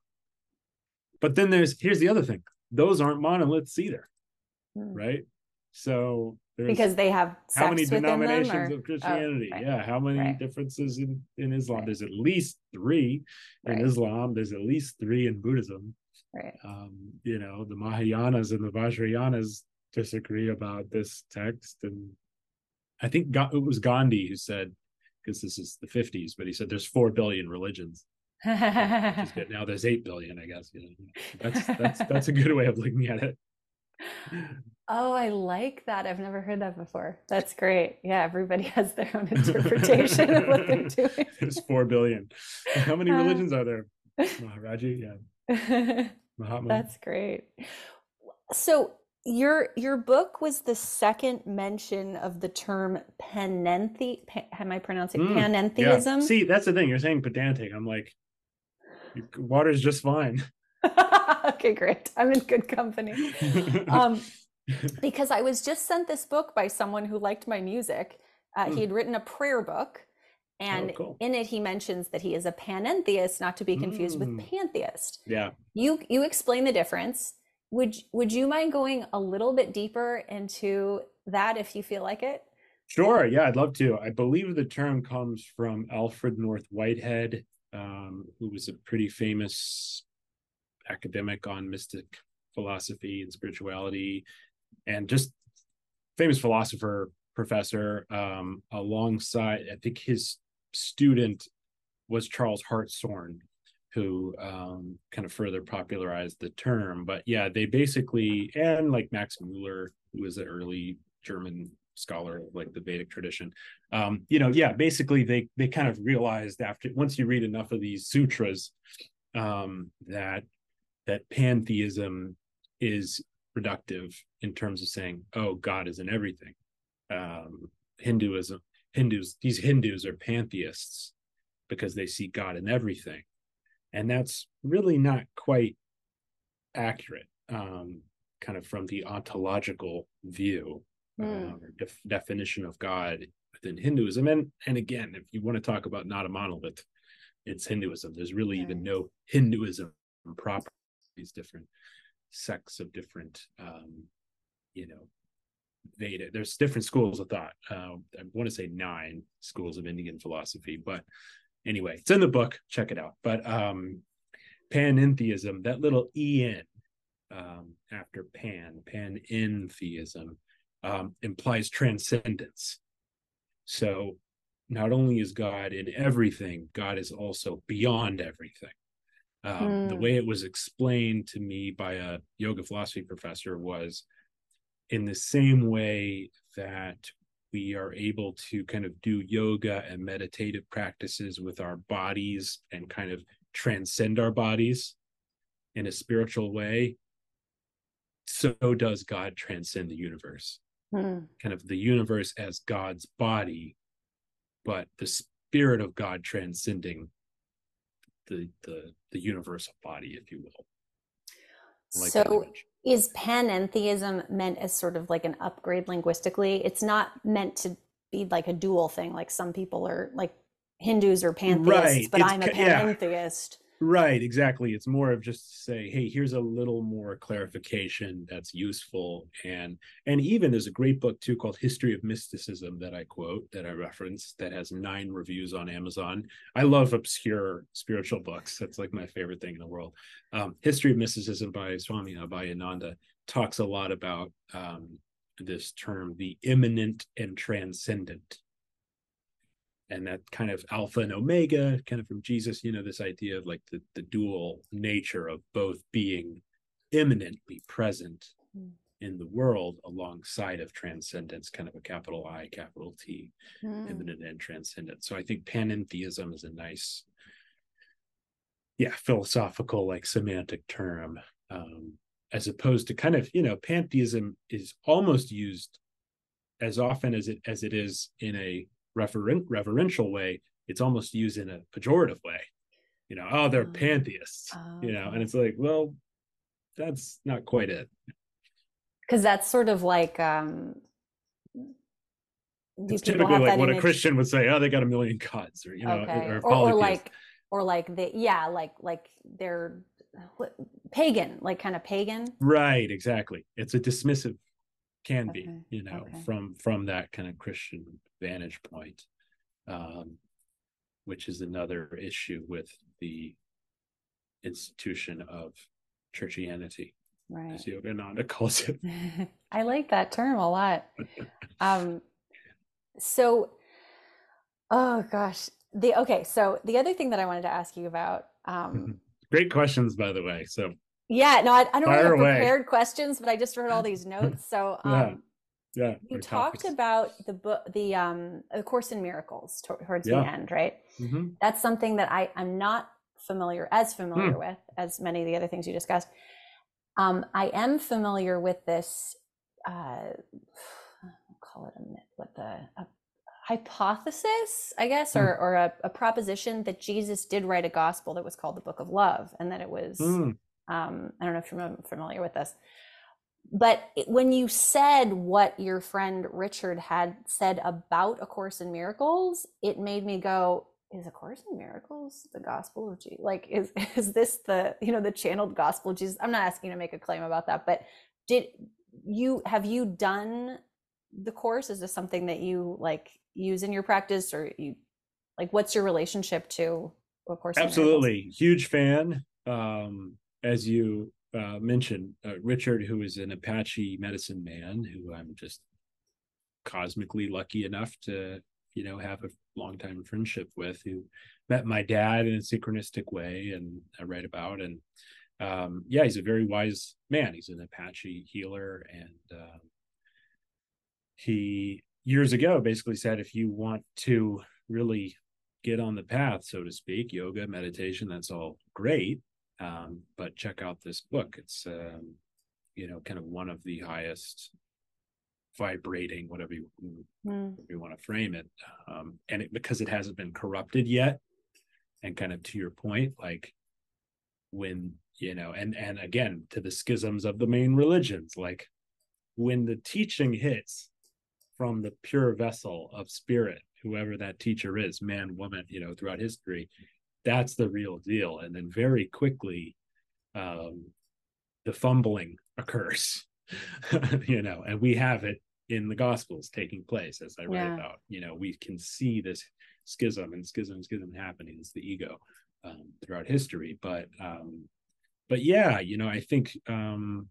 But then there's here's the other thing: those aren't monoliths either, Mm. right? So there's Because they have how many denominations of Christianity? right. Yeah, how many Right. differences in in Islam? Right. There's at least three in. Islam. There's at least three in Buddhism. right. Um, you know, the Mahayanas and the Vajrayanas disagree about this text, and I think it was Gandhi who said, because this is the 50s, but he said there's four billion religions which is good. *laughs* Now there's eight billion, I guess. You know, that's that's *laughs* that's a good way of looking at it. Oh, I like that. I've never heard that before. That's great. Yeah, everybody *laughs* has their own interpretation of what they're doing. There's four billion. How many Uh, religions are there? Maharaji, yeah, Mahatma. That's great. So your your book was the second mention of the term panenthe. Pa, am I pronouncing Mm, yeah. panentheism? See, that's the thing. You're saying pedantic. I'm like, water's just fine. *laughs* *laughs* okay, great. I'm in good company. *laughs* Um, because I was just sent this book by someone who liked my music. Uh, Hmm. He had written a prayer book, and cool. in it he mentions that he is a panentheist, not to be confused Mm. with pantheist. yeah. You you explain the difference. Would would you mind going a little bit deeper into that if you feel like it? Sure. Yeah, I'd love to. I believe the term comes from Alfred North Whitehead, um, who was a pretty famous academic on mystic philosophy and spirituality, and just famous philosopher, professor. Um, alongside, I think his student was Charles Hartshorne, who um, kind of further popularized the term. But yeah, they basically, and like Max Muller, who was an early German scholar of like the Vedic tradition. Um, you know, yeah, basically they they kind of realized after once you read enough of these sutras um, that that pantheism is reductive in terms of saying, "Oh, God is in everything." Um, Hinduism, Hindus, these Hindus are pantheists because they see God in everything, and that's really not quite accurate. Um, kind of from the ontological view mm. uh, def- definition of God within Hinduism, and and again, if you want to talk about not a monolith, it's Hinduism. There's really even no Hinduism proper. These different sects of different, um, you know, Veda. There's different schools of thought. Uh, I want to say nine schools of Indian philosophy, but anyway, it's in the book. Check it out. But um, panentheism, that little en um, after pan, panentheism, um, implies transcendence. So not only is God in everything, God is also beyond everything. Um, mm. The hmm. way it was explained to me by a yoga philosophy professor was in the same way that we are able to kind of do yoga and meditative practices with our bodies and kind of transcend our bodies in a spiritual way so does god transcend the universe hmm. kind of the universe as god's body but the spirit of God transcending the the the universal body, if you will. Like so is panentheism meant as sort of like an upgrade linguistically? It's not meant to be like a dual thing, like some people are like Hindus or pantheists, right. but it's, I'm a panentheist. Right, exactly. It's more of just to say, hey, here's a little more clarification that's useful. And and even there's a great book too called History of Mysticism that I quote, that I reference, that has nine reviews on Amazon. I love obscure spiritual books. That's like my favorite thing in the world. Um, History of Mysticism by Swami Abhayananda talks a lot about um, this term, the immanent and transcendent and that kind of alpha and omega kind of from jesus you know this idea of like the, the dual nature of both being immanently present mm. in the world alongside of transcendence kind of a capital i capital t mm. immanent and transcendent so i think panentheism is a nice yeah philosophical like semantic term um as opposed to kind of you know pantheism is almost used as often as it as it is in a referen- reverential way, it's almost used in a pejorative way. You know, oh, they're oh. pantheists. Oh. You know, and it's like, well, that's not quite it. Because that's sort of like um it's typically like what image? a Christian would say, oh, they got a million cuts, or you know, okay. or, or, or, like or like the yeah, like like they're pagan, like kind of pagan. Right, exactly. It's a dismissive can okay. be, you know, okay. from from that kind of Christian vantage point, um, which is another issue with the institution of churchianity, right. as Yogananda calls it. I like that term a lot. *laughs* um, so, oh gosh, the okay. So the other thing that I wanted to ask you about. Um, Great questions, by the way. So yeah, no, I, I don't have prepared questions, but I just wrote all these *laughs* notes. So um, yeah you talked topics. about the book the um the course in miracles towards yeah. the end right mm-hmm. that's something that i i'm not familiar as familiar hmm. with as many of the other things you discussed um i am familiar with this uh I'll call it a myth what the a hypothesis i guess hmm. or or a, a, proposition that jesus did write a gospel that was called the book of love and that it was hmm. Um i don't know if you're familiar with this but when you said what your friend Richard had said about A Course in Miracles, it made me go, is A Course in Miracles the gospel of Jesus? Like, is, *laughs* is this the, you know, the channeled gospel of Jesus? I'm not asking to make a claim about that, but did you, have you done the course? Is this something that you like use in your practice or you, like, what's your relationship to A Course Absolutely. Huge fan. Um, as you uh, mentioned uh, Richard, who is an Apache medicine man, who I'm just cosmically lucky enough to, you know, have a long time friendship with, who met my dad in a synchronistic way, and I write about. And um, yeah, he's a very wise man. He's an Apache healer, and uh, he years ago basically said, if you want to really get on the path, so to speak, yoga, meditation, that's all great um, but check out this book. It's um, you know kind of one of the highest vibrating whatever you, Mm. you want to frame it um and it because it hasn't been corrupted yet and kind of to your point like when you know and and again to the schisms of the main religions like when the teaching hits from the pure vessel of spirit whoever that teacher is man woman you know throughout history that's the real deal. And then very quickly um the fumbling occurs *laughs* you know and we have it in the gospels taking place as i write Yeah. about you know we can see this schism and schism and schism happening it's the ego um, throughout history. But um but yeah you know i think um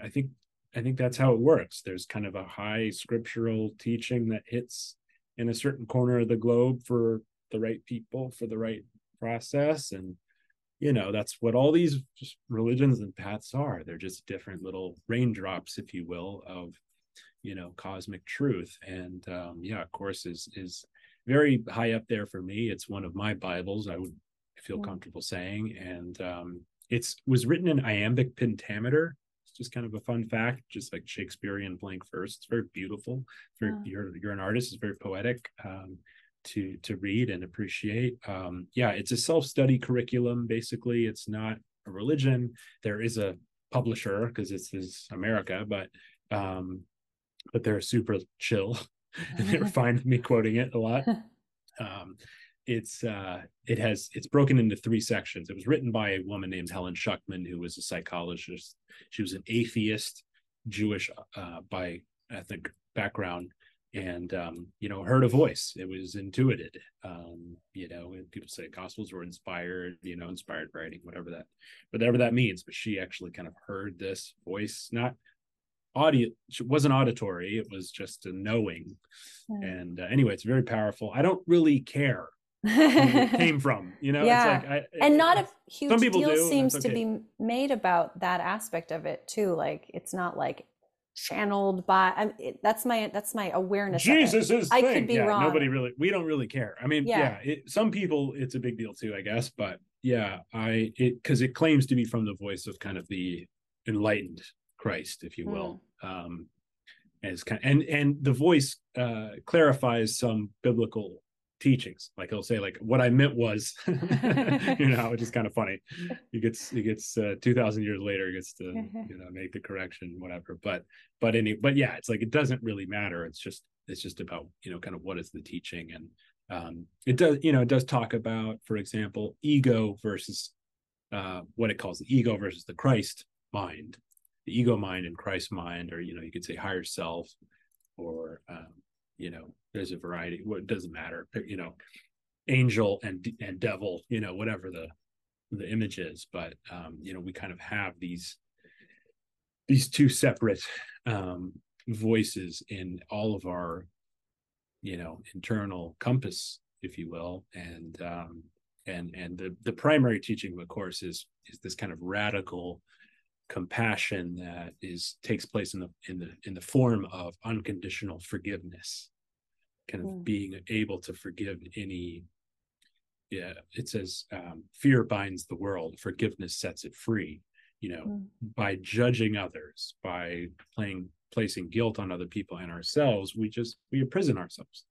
i think i think that's how it works. There's kind of a high scriptural teaching that hits in a certain corner of the globe for the right people for the right process. And you know that's what all these religions and paths are. They're just different little raindrops if you will of you know cosmic truth. And um yeah of course is is very high up there for me. It's one of my bibles i would feel Mm. comfortable saying. And um it's was written in iambic pentameter. It's just kind of a fun fact just like shakespearean blank verse. It's very beautiful. Very Yeah. you're you're an artist. It's very poetic. Um to to read and appreciate. Um yeah it's a self-study curriculum basically. It's not a religion. There is a publisher because this is america but um but they're super chill *laughs* and they were fine with me quoting it a lot. *laughs* Um it's uh it has it's broken into three sections. It was written by a woman named helen schucman who was a psychologist. She was an atheist jewish uh by ethnic background and um you know heard a voice it was intuited um you know and people say gospels were inspired you know inspired writing whatever that whatever that means but she actually kind of heard this voice not audio it wasn't auditory it was just a knowing Yeah. and uh, anyway it's very powerful i don't really care where it *laughs* came from you know Yeah. it's like I, and not a huge deal do, seems that's to be made about that aspect of it too like it's not like channeled by I, it, that's my that's my awareness jesus is I could be yeah, wrong. nobody really we don't really care i mean yeah, Yeah. it, some people it's a big deal too i guess but yeah i it because it claims to be from the voice of kind of the enlightened christ if you will Mm. um as kind and and the voice uh clarifies some biblical teachings. Like he'll say like what i meant was *laughs* you know which is kind of funny. *laughs* He gets he gets uh 2000 years later gets to *laughs* you know make the correction whatever. But but any but yeah it's like it doesn't really matter. It's just it's just about you know kind of what is the teaching. And um it does you know it does talk about for example ego versus uh what it calls the ego versus the christ mind. The ego mind and christ mind or you know you could say higher self or um you know there's a variety well, it doesn't matter you know angel and and devil you know whatever the the image is but um you know we kind of have these these two separate um voices in all of our you know internal compass if you will and um and and the the primary teaching of the course is is this kind of radical compassion that is takes place in the in the in the form of unconditional forgiveness kind of Mm. being able to forgive any yeah it says um, fear binds the world forgiveness sets it free you know Mm. by judging others by playing placing guilt on other people and ourselves we just we imprison ourselves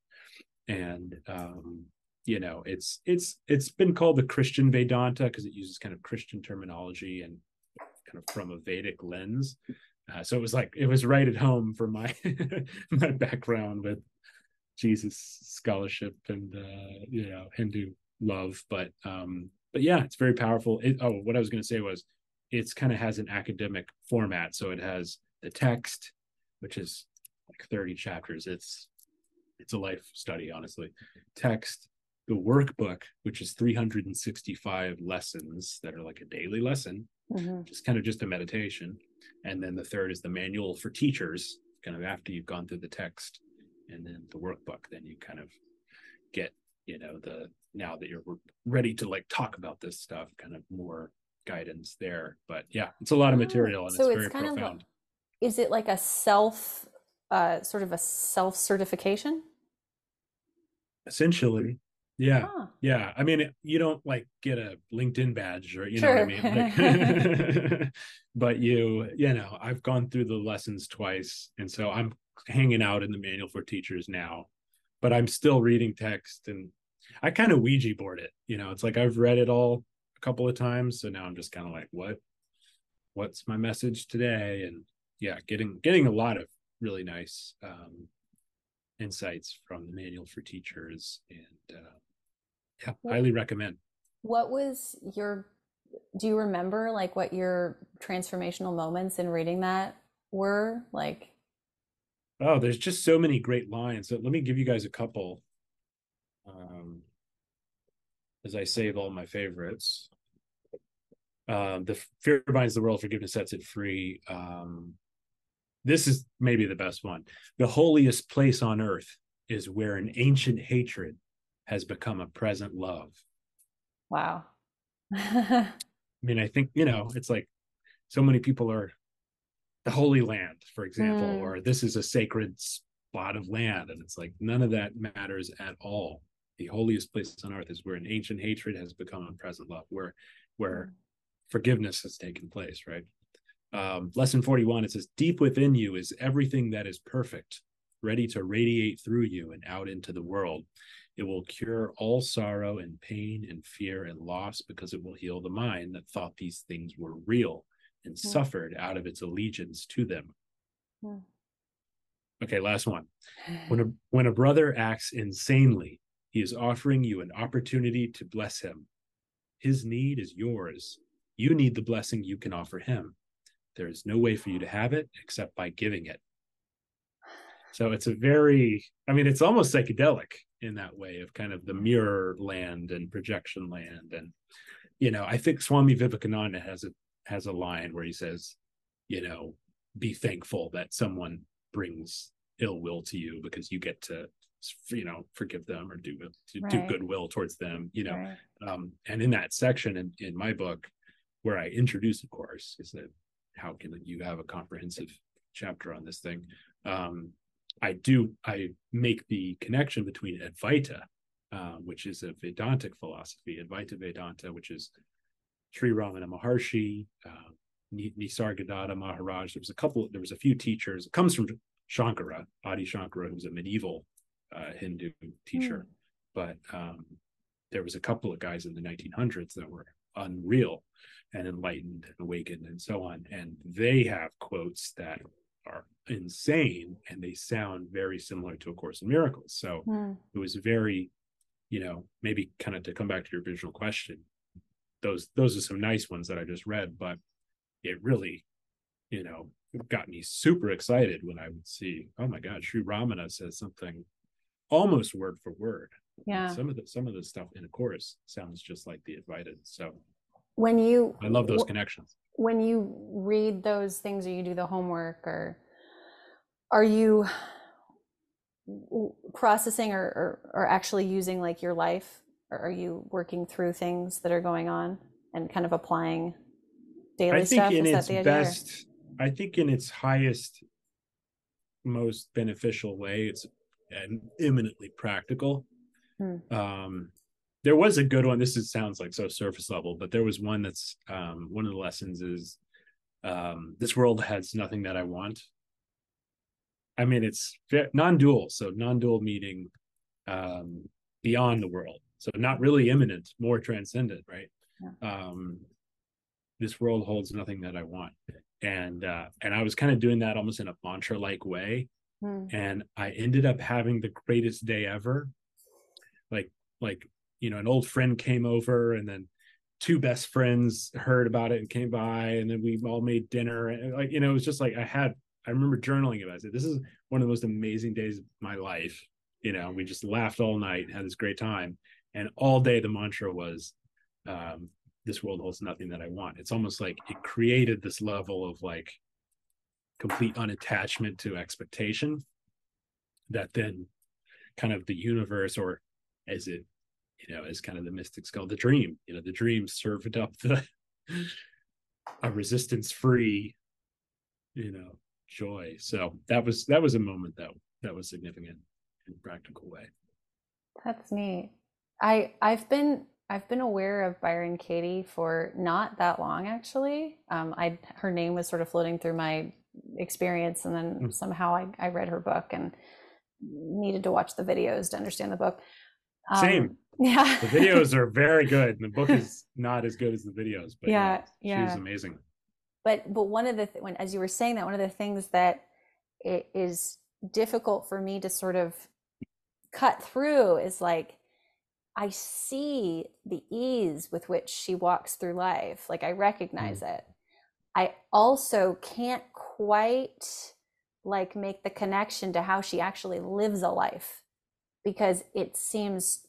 and um you know it's it's it's been called the christian vedanta because it uses kind of christian terminology and kind of from a vedic lens uh, so it was like it was right at home for my *laughs* my background with jesus scholarship and uh you know hindu love but um but yeah it's very powerful. It, oh what i was going to say was it's kind of has an academic format. So it has the text which is like 30 chapters. It's it's a life study honestly. Text the workbook which is 365 lessons that are like a daily lesson Mhm. just kind of just a meditation. And then the third is the manual for teachers kind of after you've gone through the text and then the workbook then you kind of get you know the now that you're ready to like talk about this stuff kind of more guidance there. But yeah it's a lot of Oh, material and so it's very it's kind of a- profound. is it like a self uh sort of a self certification essentially yeah. Huh. yeah. I mean you don't like get a linkedin badge or you sure. know what i mean? Like, *laughs* *laughs* but you you know i've gone through the lessons twice and so i'm hanging out in the manual for teachers now but i'm still reading text and i kind of ouija board it you know it's like i've read it all a couple of times so now i'm just kind of like what? What's my message today? And yeah getting getting a lot of really nice um insights from the manual for teachers and uh yeah, what, highly recommend. What was your do you remember like what your transformational moments in reading that were? Like oh there's just so many great lines so let me give you guys a couple um as i save all my favorites um the fear binds the world forgiveness sets it free um this is maybe the best one the holiest place on earth is where an ancient hatred has become a present love. Wow. *laughs* I mean, I think, you know, it's like so many people are the Holy Land, for example, mm. or this is a sacred spot of land. And it's like none of that matters at all. The holiest place on earth is where an ancient hatred has become a present love, where where mm. forgiveness has taken place, right? Um, lesson 41, it says, Deep within you is everything that is perfect, ready to radiate through you and out into the world. It will cure all sorrow and pain and fear and loss because it will heal the mind that thought these things were real and mm. suffered out of its allegiance to them. Mm. Okay, last one. When a *sighs* when a brother acts insanely, he is offering you an opportunity to bless him. His need is yours. You need the blessing you can offer him. There is no way for you to have it except by giving it. So it's a very, I mean, it's almost psychedelic in that way of kind of the mirror land and projection land. And, you know, I think Swami Vivekananda has a has a line where he says, you know, be thankful that someone brings ill will to you because you get to you know forgive them or do to right. do goodwill towards them you know right. um and in that section in, in my book where i introduce of course is that how can you have a comprehensive chapter on this thing um I do I make the connection between Advaita, uh, which is a Vedantic philosophy, Advaita Vedanta, which is Sri Ramana Maharshi, uh, Nisargadatta Maharaj. There was a couple. There was a few teachers. It comes from Shankara, Adi Shankara, who's a medieval uh, Hindu teacher, mm. but um, there was a couple of guys in the 1900s that were unreal and enlightened and awakened and so on, and they have quotes that are insane and they sound very similar to a course in miracles so mm. it was very you know maybe kind of to come back to your original question those those are some nice ones that i just read but it really you know got me super excited when i would see oh my god Sri Ramana says something almost word for word. Yeah. Some of the some of the stuff in a course sounds just like the Advaita so. When you i love those connections. when you read those things or you do the homework or are you processing or, or, or actually using like your life are you working through things that are going on and kind of applying daily I think stuff? in Is its best i think in its highest most beneficial way it's and eminently practical. Hmm. um there was a good one. This is sounds like so surface level but there was one that's um one of the lessons is um this world has nothing that i want. I mean it's non-dual so non-dual meaning um beyond the world so not really immanent, more transcendent right? Yeah. um this world holds nothing that i want. And uh and i was kind of doing that almost in a mantra like way. Mm. and i ended up having the greatest day ever. Like like you know an old friend came over and then two best friends heard about it and came by and then we all made dinner. And like you know it was just like i had i remember journaling about it. This is one of the most amazing days of my life you know we just laughed all night had this great time and all day the mantra was um, this world holds nothing that i want it's almost like it created this level of like complete unattachment to expectation that then kind of the universe or as it you know, as kind of the mystics call the dream. You know, the dream served up the *laughs* a resistance free, you know, joy. So that was that was a moment though that was significant in practical way. That's neat. I I've been I've been aware of Byron Katie for not that long actually. Um, I her name was sort of floating through my experience, and then mm. somehow I, I read her book and needed to watch the videos to understand the book. Um, Same. *laughs* Yeah. the videos are very good, and the book is not as good as the videos. But yeah, yeah, yeah. she's amazing. But but one of the th- when as you were saying that one of the things that it is difficult for me to sort of cut through is like I see the ease with which she walks through life. Like I recognize mm. it. I also can't quite like make the connection to how she actually lives a life because it seems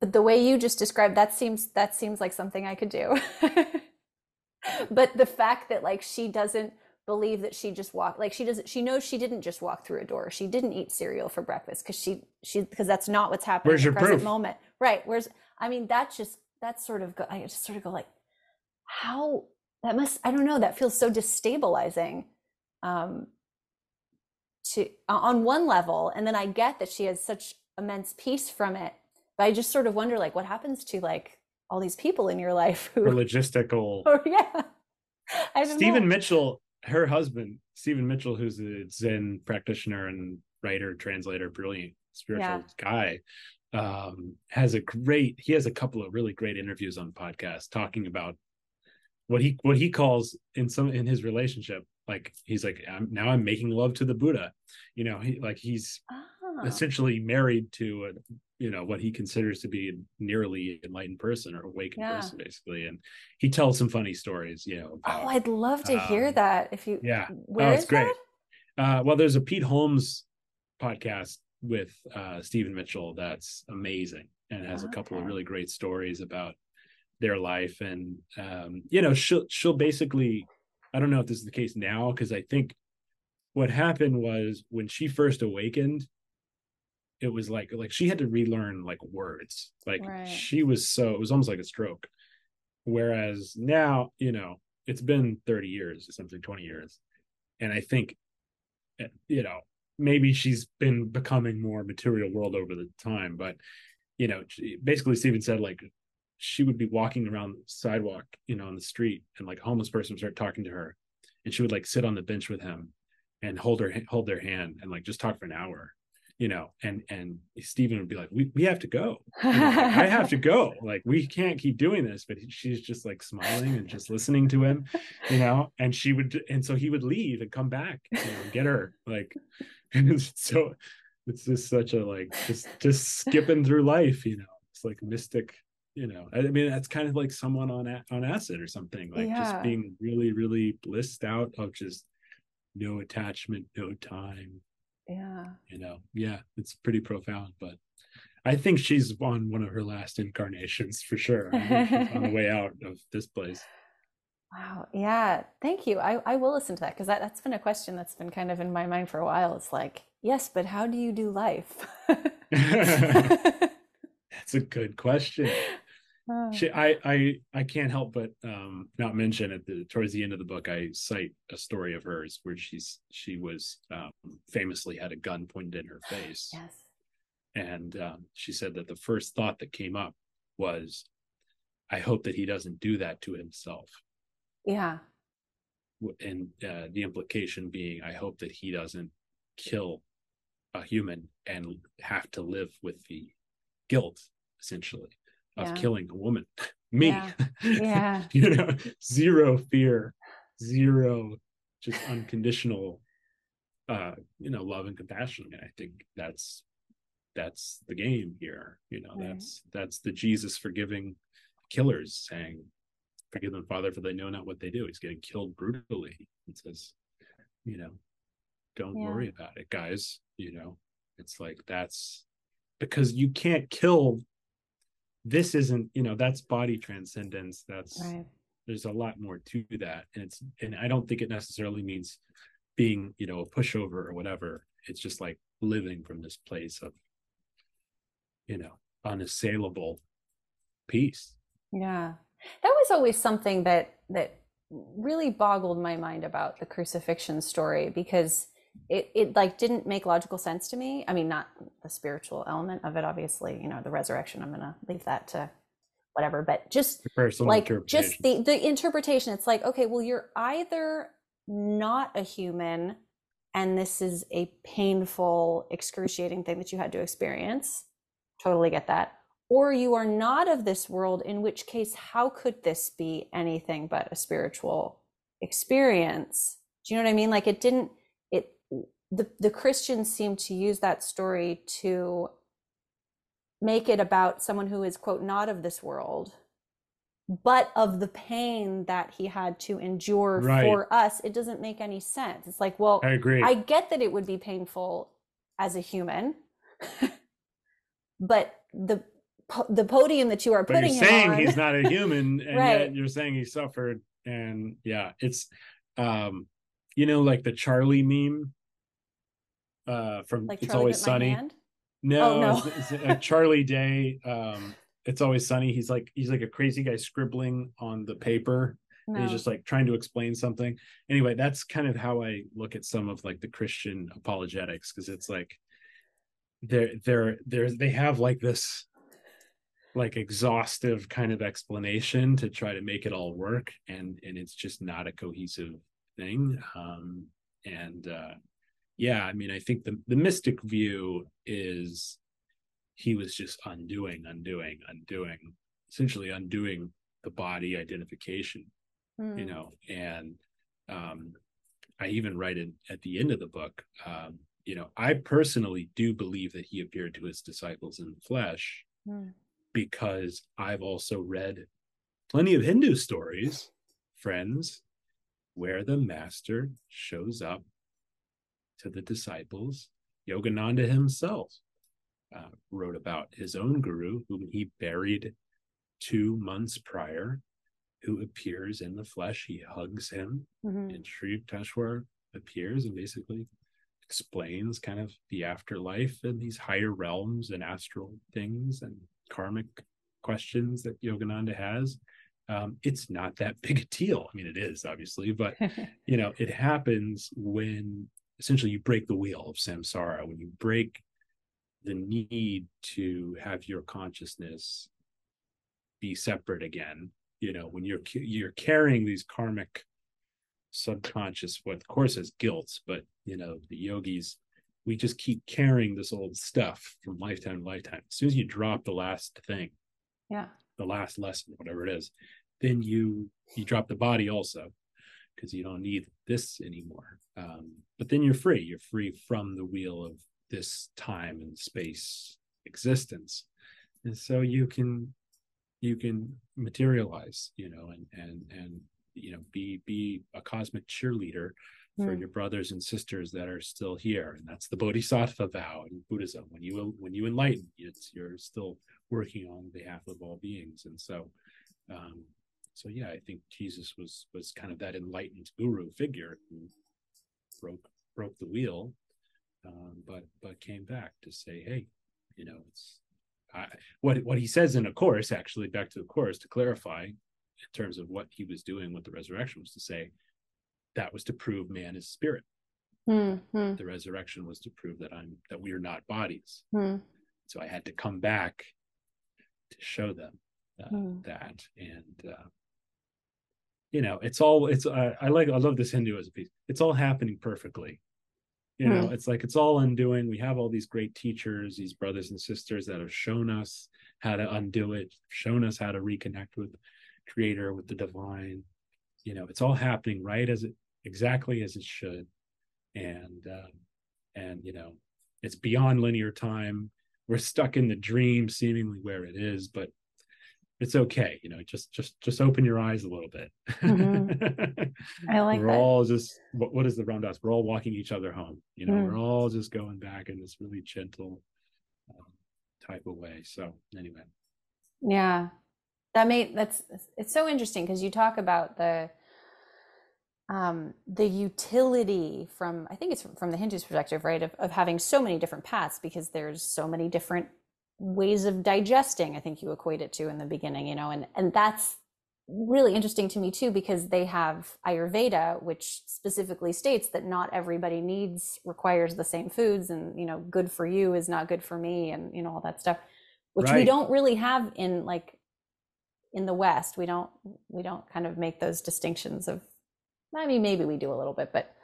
but the way you just described that seems that seems like something I could do. *laughs* but the fact that like she doesn't believe that she just walked like she doesn't she knows she didn't just walk through a door she didn't eat cereal for breakfast because she she because that's not what's happening where's in the present proof? moment right where's i mean that's just that's sort of go i just sort of go like how that must i don't know that feels so destabilizing um to on one level and then i get that she has such immense peace from it but i just sort of wonder like what happens to like all these people in your life who Or logistical *laughs* or yeah Stephen know. Mitchell her husband, Stephen Mitchell, who's a Zen practitioner and writer, translator, brilliant spiritual yeah. guy, um, has a great. He has a couple of really great interviews on podcasts talking about what he what he calls in some in his relationship. Like he's like, I'm, now I'm making love to the Buddha. You know, he like he's oh. essentially married to a you know what he considers to be a nearly enlightened person or awakened yeah. person basically and he tells some funny stories you know about, oh i'd love to um, hear that if you yeah where oh, it's great uh, well there's a pete holmes podcast with uh stephen mitchell that's amazing and has okay. a couple of really great stories about their life and um you know she'll she'll basically i don't know if this is the case now because i think what happened was when she first awakened it was like like she had to relearn like words. Like right. she was so it was almost like a stroke. Whereas now you know it's been 30 years something 20 years. And i think eh, you know maybe she's been becoming more material world over the time but you know basically Stephen said like she would be walking around the sidewalk you know on the street and like a homeless person would start talking to her and she would like sit on the bench with him and hold her hold their hand and like just talk for an hour you know, and and Stephen would be like, "We we have to go. *laughs* Like, I have to go. Like we can't keep doing this." But she's just like smiling and just listening to him, you know. And she would, and so he would leave and come back, you know, get her. Like, *laughs* and it's so it's just such a like just just skipping through life, you know. It's like mystic you know i mean that's kind of like someone on on acid or something like yeah. just being really really blissed out of just no attachment no time yeah. You know? Yeah it's pretty profound but i think she's on one of her last incarnations for sure. On the way out of this place. Wow. Yeah. Thank you. I, I will listen to that because that, that's been a question that's been kind of in my mind for a while. It's like yes but how do you do life? *laughs* *laughs* That's a good question she, I, I, I can't help but um, not mention at the towards the end of the book, I cite a story of hers where she's she was um, famously had a gun pointed in her *gasps* face. Yes. And um, she said that the first thought that came up was, "I hope that he doesn't do that to himself." Yeah. And uh, the implication being, I hope that he doesn't kill a human and have to live with the guilt, essentially of yeah. killing a woman *laughs* me yeah, yeah. *laughs* you know zero fear zero just unconditional uh you know love and compassion and i think that's that's the game here you know right. that's that's the jesus forgiving killers saying forgive them father for they know not what they do he's getting killed brutally it says you know don't yeah. worry about it guys you know it's like that's because you can't kill this isn't you know that's body transcendence that's right. there's a lot more to that and it's and i don't think it necessarily means being you know a pushover or whatever. It's just like living from this place of you know unassailable peace. Yeah. That was always something that that really boggled my mind about the crucifixion story because it, it like didn't make logical sense to me. I mean, not the spiritual element of it, obviously, you know, the resurrection, I'm gonna leave that to whatever, but just like just the the interpretation. It's like, okay, well, you're either not a human and this is a painful, excruciating thing that you had to experience. Totally get that. Or you are not of this world, in which case, how could this be anything but a spiritual experience? Do you know what I mean? Like it didn't, the, the Christians seem to use that story to make it about someone who is, quote, not of this world but of the pain that he had to endure right. for us it doesn't make any sense it's like well i agree i get that it would be painful as a human *laughs* but the the podium that you are putting you're saying on, he's not a human *laughs* and right. yet you're saying he suffered and yeah it's um you know like the charlie meme uh from like it's always sunny. No, oh, no. It's, it's, charlie day um it's always sunny. He's like he's like a crazy guy scribbling on the paper. No. he's just like trying to explain something. Anyway that's kind of how i look at some of like the christian apologetics because it's like they're they're they're they have like this like exhaustive kind of explanation to try to make it all work. And and it's just not a cohesive thing. Um and uh yeah i mean i think the the mystic view is he was just undoing, undoing, undoing, essentially undoing the body identification, mm. you hmm. know. And um, I even write it at the end of the book. Um, you know, I personally do believe that he appeared to his disciples in the flesh mm. because I've also read plenty of Hindu stories, friends, where the master shows up to the disciples, Yogananda himself uh, wrote about his own guru, whom he buried two months prior, who appears in the flesh. He hugs him, mm-hmm. and Sri Yukteswar appears and basically explains kind of the afterlife and these higher realms and astral things and karmic questions that Yogananda has. Um, it's not that *laughs* big a deal. I mean, it is obviously, but *laughs* you know, it happens when essentially you break the wheel of samsara, when you break the need to have your consciousness be separate again you know when you're you're carrying these karmic subconscious what of course as guilt but you know the yogis we just keep carrying this old stuff from lifetime to lifetime. As soon as you drop the last thing yeah. the last lesson whatever it is then you you drop the body also because you don't need this anymore. Um, but then you're free. You're free from the wheel of this time and space existence. And so you can you can materialize you know and and and you know be be a cosmic cheerleader for mm. your brothers and sisters that are still here. And that's the bodhisattva vow in buddhism. When you when you enlighten it's you're still working on behalf of all beings. And so um so yeah i think jesus was was kind of that enlightened guru figure who broke broke the wheel um, but but came back to say, hey, you know, it's I, what what he says in a course actually back to the course to clarify in terms of what he was doing with the resurrection was to say that was to prove man is spirit. Mm-hmm. The resurrection was to prove that I'm that we are not bodies. Mm. So I had to come back to show them uh, mm. that and uh, you know it's all it's uh, i like i love this hindu as a piece. It's all happening perfectly. You know hmm. it's like it's all undoing. We have all these great teachers these brothers and sisters that have shown us how to undo it shown us how to reconnect with creator with the divine. You know it's all happening right as it exactly as it should. And um, and you know it's beyond linear time. We're stuck in the dream seemingly where it is but it's okay you know just just just open your eyes a little bit mm-hmm. i *laughs* like we're that. all just what, what is the Dass we're all walking each other home you know mm. we're all just going back in this really gentle um, type of way so anyway yeah that made that's it's so interesting because you talk about the um the utility from i think it's from, from the hindu's perspective right of, of having so many different paths because there's so many different ways of digesting i think you equate it to in the beginning you know and and that's really interesting to me too because they have ayurveda which specifically states that not everybody needs requires the same foods and you know good for you is not good for me and you know all that stuff which right. we don't really have in like in the west we don't we don't kind of make those distinctions of i mean maybe we do a little bit but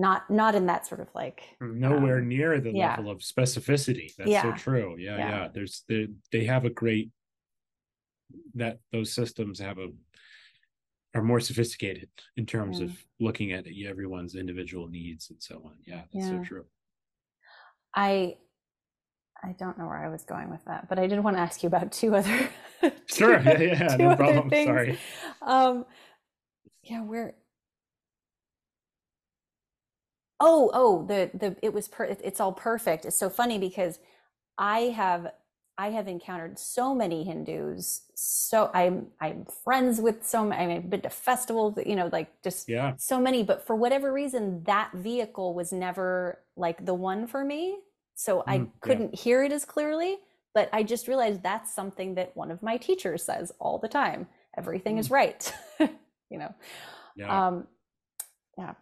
not not in that sort of like nowhere um, near the yeah. level of specificity that's yeah. so true yeah, yeah yeah there's they, they have a great that those systems have a are more sophisticated in terms yeah. of looking at everyone's individual needs and so on. Yeah, that's so true. I I don't know where I was going with that, but I did want to ask you about two other Sure, yeah, *laughs* yeah, no problem. Things. Sorry. Um yeah, where Oh, oh, the the it was per, it's all perfect. It's so funny because I have I have encountered so many Hindus. So I'm I'm friends with so many. I've been to festivals, you know, like just yeah. so many. But for whatever reason, that vehicle was never like the one for me. So I mm, couldn't yeah. hear it as clearly. But I just realized that's something that one of my teachers says all the time. Everything mm. is right. *laughs* you know. Yeah. Um, yeah.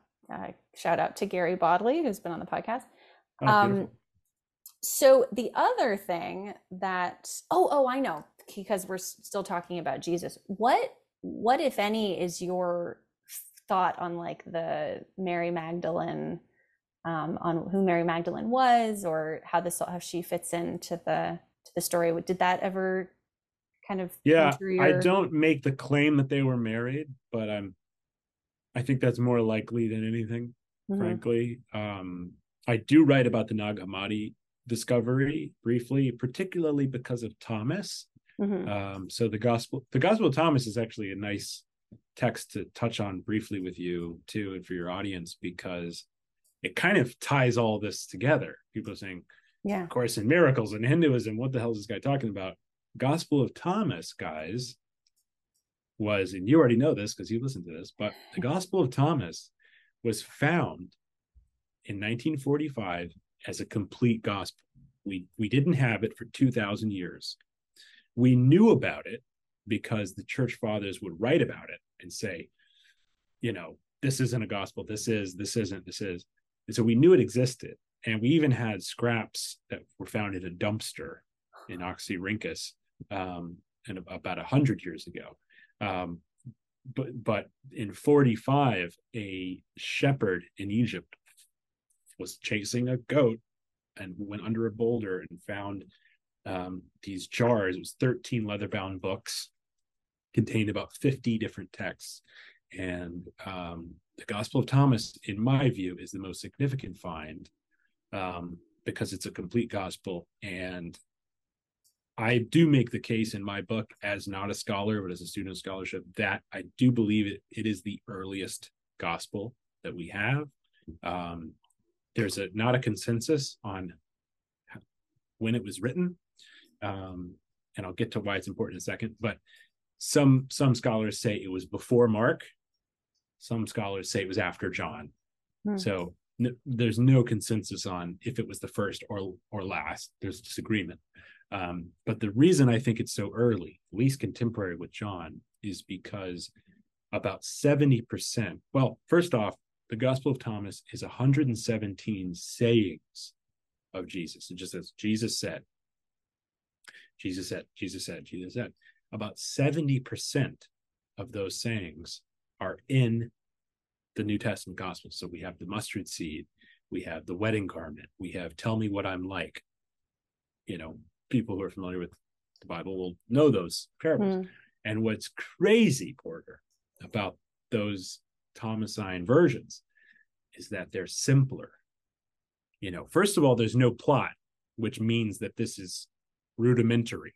Shout out to Gary Bodley, who's been on the podcast. Oh, um, so the other thing that oh oh I know because we're still talking about Jesus. What what if any is your thought on like the Mary Magdalene um, on who Mary Magdalene was or how this how she fits into the to the story? Did that ever kind of yeah? Your... I don't make the claim that they were married, but I'm I think that's more likely than anything, mm-hmm. frankly. Um, I do write about the Nag Hammadi discovery briefly, particularly because of Thomas. Mm-hmm. Um, so the gospel, the Gospel of Thomas is actually a nice text to touch on briefly with you too, and for your audience because it kind of ties all this together. People are saying, "Yeah, of course, in miracles and Hinduism, what the hell is this guy talking about?" Gospel of Thomas, guys, was, and you already know this because you listened to this, but the Gospel of Thomas was found in 1945 as a complete gospel. We we didn't have it for 2000 years. We knew about it because the church fathers would write about it and say, you know, this isn't a gospel, this is, this isn't, this is. And so we knew it existed. And we even had scraps that were found in a dumpster in Oxyrhynchus um, and about a hundred years ago. Um, but but in 45, a shepherd in Egypt was chasing a goat and went under a boulder and found um, these jars. It was 13 leather bound books, contained about 50 different texts. And um, the Gospel of Thomas, in my view, is the most significant find um, because it's a complete gospel. And I do make the case in my book, as not a scholar, but as a student of scholarship, that I do believe it, it is the earliest gospel that we have. Um, there's a not a consensus on when it was written. Um, and i'll get to why it's important in a second but some some scholars say it was before mark. Some scholars say it was after john. Hmm. so n- there's no consensus on if it was the first or or last. There's disagreement um, but the reason i think it's so early least contemporary with john is because about 70% well first off the Gospel of Thomas is 117 sayings of Jesus. It just says, Jesus said, Jesus said, Jesus said, Jesus said. About 70% of those sayings are in the New Testament Gospels. So we have the mustard seed, we have the wedding garment, we have tell me what I'm like. You know, people who are familiar with the Bible will know those parables. Mm. And what's crazy, Porter, about those Thomasine versions is that they're simpler. You know, first of all, there's no plot, which means that this is rudimentary,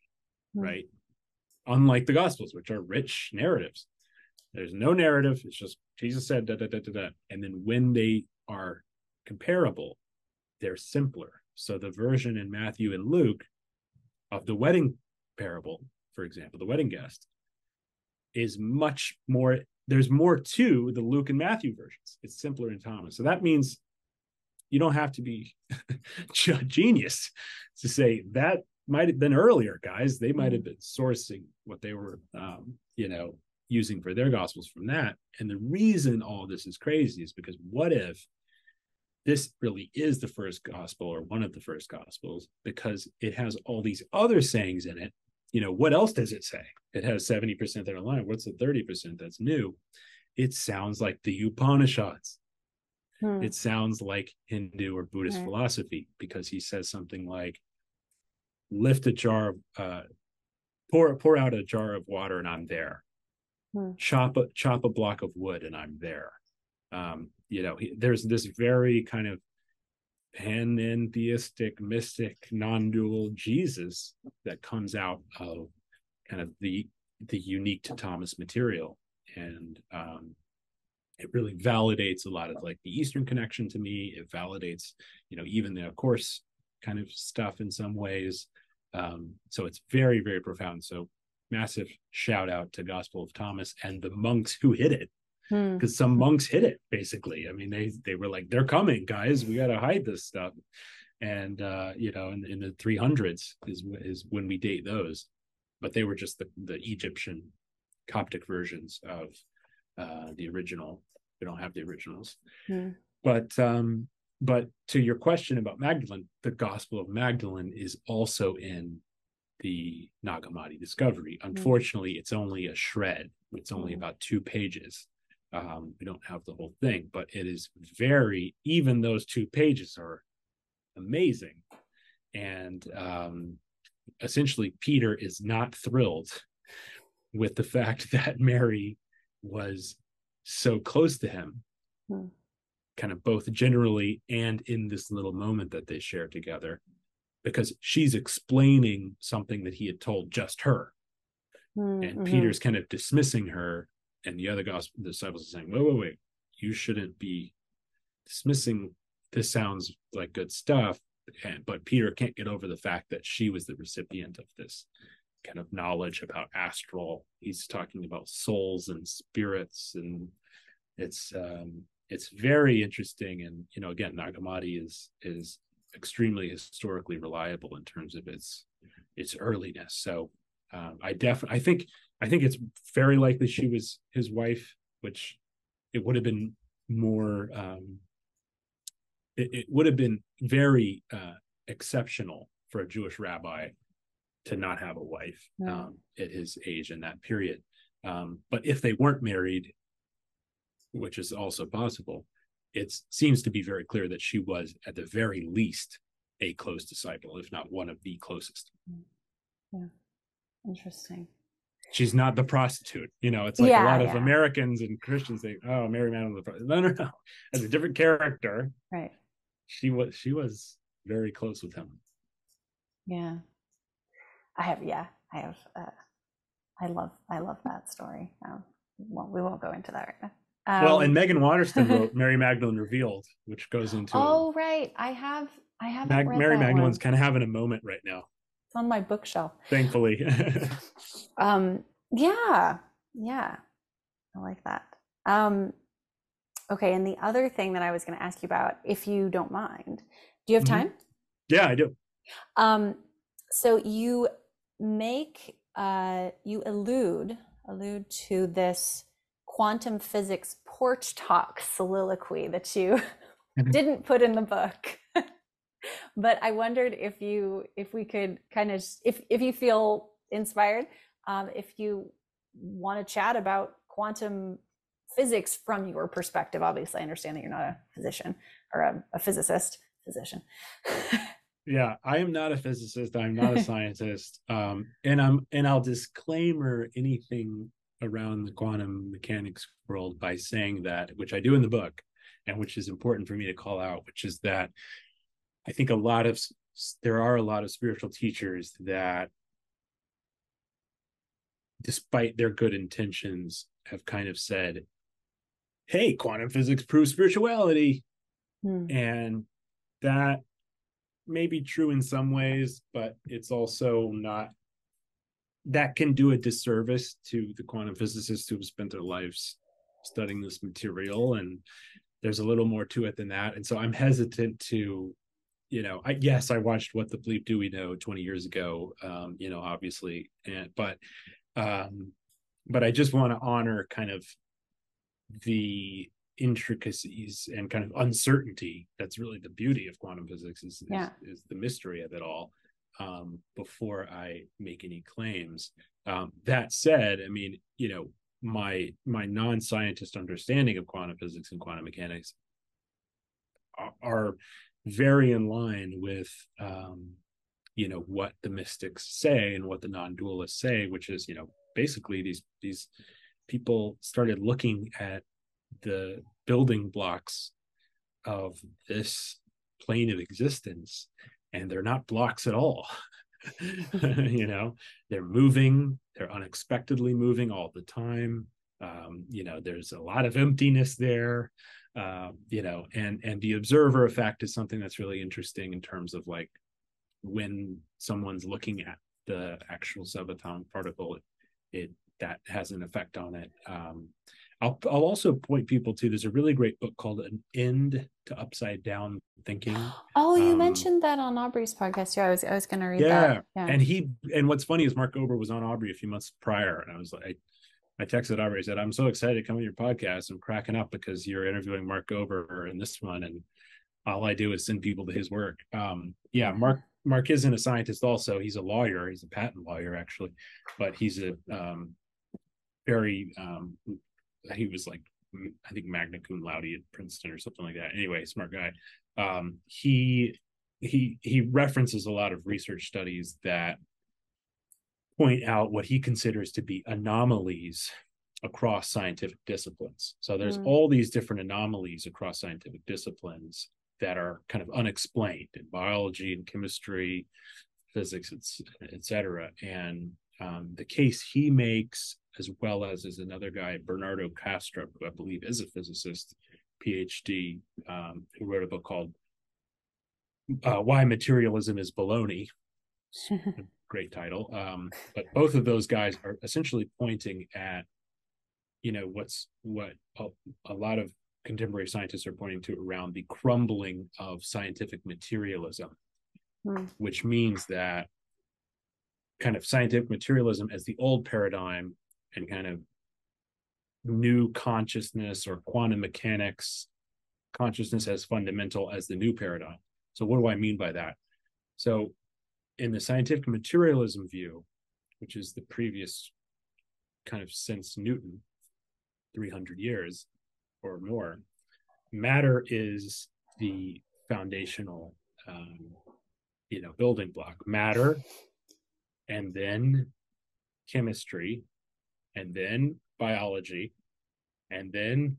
mm-hmm. right? Unlike the Gospels, which are rich narratives. There's no narrative. It's just Jesus said da da da da da. And then when they are comparable, they're simpler. So the version in Matthew and Luke of the wedding parable, for example, the wedding guest, is much more there's more to the Luke and Matthew versions. It's simpler in Thomas. So that means you don't have to be *laughs* genius to say that might have been earlier, guys. They might have been sourcing what they were, um, you know, using for their gospels from that. And the reason all this is crazy is because what if this really is the first gospel or one of the first gospels because it has all these other sayings in it. You know, what else does it say? It has 70% that are line. What's the 30% that's new? It sounds like the Upanishads. Hmm. It sounds like Hindu or Buddhist right. philosophy because he says something like, lift a jar of, uh, pour, pour out a jar of water and I'm there. Hmm. Chop, a, chop a block of wood and I'm there. Um, you know, he, there's this very kind of panentheistic, mystic, non-dual Jesus that comes out of kind of the the unique to Thomas material, and um, it really validates a lot of like the Eastern connection to me. It validates, you know, even the of course kind of stuff in some ways. Um, so it's very very profound. So massive shout out to Gospel of Thomas and the monks who hid it because hmm. some monks hid it basically i mean they they were like they're coming guys we got to hide this stuff and uh you know in, in the 300s is is when we date those but they were just the, the egyptian coptic versions of uh the original we don't have the originals hmm. but um but to your question about magdalene the gospel of magdalene is also in the Nag Hammadi discovery. Hmm. Unfortunately, it's only a shred. It's only about two pages. Um, we don't have the whole thing, but it is very, even those two pages are amazing. And um, essentially, Peter is not thrilled with the fact *laughs* that Mary was so close to him, hmm. kind of both generally and in this little moment that they share together, because she's explaining something that he had told just her. Hmm, and mm-hmm. Peter's kind of dismissing her and the other gospel disciples are saying, wait, wait, wait, you shouldn't be dismissing this sounds like good stuff. And, but Peter can't get over the fact that she was the recipient of this kind of knowledge about astral. He's talking about souls and spirits, and it's um, it's very interesting. And you know, again, Nag Hammadi is is extremely historically reliable in terms of its its earliness. So um, I definitely I think I think it's very likely she was his wife, which it would have been more. Um, it, it would have been very uh, exceptional for a Jewish rabbi to not have a wife um, at his age in that period. Um, but if they weren't married, which is also possible, it seems to be very clear that she was, at the very least, a close disciple, if not one of the closest. Yeah, interesting she's not the prostitute. You know, it's like yeah, a lot yeah. of Americans and Christians think, "Oh, Mary Magdalene the prostitute." No, no, no. As a different character, right? She was she was very close with him. Yeah, I have. Yeah, I have. Uh, I love I love that story. Um, well, we won't go into that right now. Um, well, and Meggan Watterson wrote *laughs* Mary Magdalene Revealed, which goes into. Oh right, I have. I have. Mag- Mary Magdalene's one. kind of having a moment right now. It's on my bookshelf. Thankfully. *laughs* um, yeah, yeah, I like that. Um, okay, and the other thing that I was going to ask you about, if you don't mind, do you have mm-hmm. time? Mm-hmm. Yeah, I do. Um, so you make uh, you allude allude to this quantum physics porch talk soliloquy that you *laughs* mm-hmm. didn't put in the book but I wondered if you if we could kind of if if you feel inspired, um, if you want to chat about quantum physics from your perspective. Obviously, I understand that you're not a physician or a, a physicist. Physician. *laughs* yeah, I am not a physicist. I'm not a *laughs* scientist. Um, and I'm and I'll disclaimer anything around the quantum mechanics world by saying that, which I do in the book, and which is important for me to call out, which is that I think a lot of there are a lot of spiritual teachers that despite their good intentions have kind of said hey quantum physics proves spirituality hmm. and that may be true in some ways but it's also not that can do a disservice to the quantum physicists who have spent their lives studying this material and there's a little more to it than that and so i'm hesitant to you know, I yes, I watched What the Bleep Do We Know 20 years ago. Um, you know, obviously, and but um but I just want to honor kind of the intricacies and kind of uncertainty that's really the beauty of quantum physics is, yeah. is, is the mystery of it all um, before I make any claims. Um, that said, I mean, you know, my my non-scientist understanding of quantum physics and quantum mechanics are, are very in line with um, you know what the mystics say and what the non-dualists say, which is you know basically these these people started looking at the building blocks of this plane of existence and they're not blocks at all. *laughs* You know they're moving they're unexpectedly moving all the time. Um, you know there's a lot of emptiness there uh, you know and and the observer effect is something that's really interesting in terms of like when someone's looking at the actual subatomic particle it, it that has an effect on it. Um, I'll, I'll also point people to there's a really great book called an end to upside down thinking. *gasps* Oh you um, mentioned that on aubrey's podcast. Yeah i was, I was going to read yeah, that. Yeah and he and what's funny is mark Gober was on aubrey a few months prior and i was like i texted aubrey I said i'm so excited to come on your podcast. I'm cracking up because you're interviewing mark gober in this one and all i do is send people to his work. Um yeah mark mark isn't a scientist also. He's a lawyer. He's a patent lawyer actually. But he's a um very um he was like I think magna cum laude at Princeton or something like that. Anyway, smart guy. Um, he he he references a lot of research studies that point out what he considers to be anomalies across scientific disciplines. So there's mm. all these different anomalies across scientific disciplines that are kind of unexplained in biology and chemistry, physics, etc. And um, the case he makes as well as is another guy, Bernardo Kastrup, who I believe is a physicist, PhD, um, who wrote a book called uh, "Why Materialism Is Baloney." *laughs* Great title. Um, but both of those guys are essentially pointing at, you know, what's what a, a lot of contemporary scientists are pointing to around the crumbling of scientific materialism, mm. which means that kind of scientific materialism as the old paradigm and kind of new consciousness or quantum mechanics consciousness as fundamental as the new paradigm. So, what do I mean by that? So, in the scientific materialism view, which is the previous kind of since Newton, 300 years or more, matter is the foundational, um, you know, building block. Matter, and then chemistry, and then biology, and then,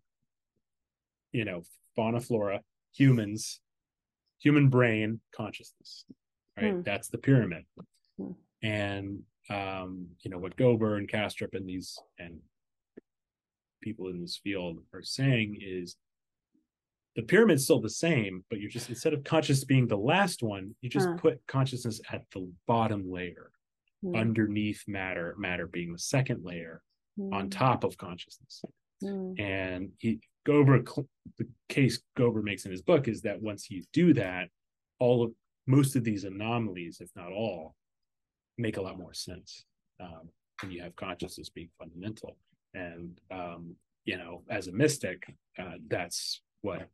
you know, fauna, flora, humans, human brain, consciousness. Right. Hmm. That's the pyramid. Hmm. And um, you know, what Gober and Kastrup and these and people in this field are saying is the pyramid's still the same, but you're just instead of consciousness being the last one, you just put consciousness at the bottom layer mm. underneath matter, matter being the second layer mm. on top of consciousness. Mm. And he Gober the case Gober makes in his book is that once you do that, all of most of these anomalies, if not all, make a lot more sense um, when you have consciousness being fundamental. And um, you know, as a mystic, uh, that's what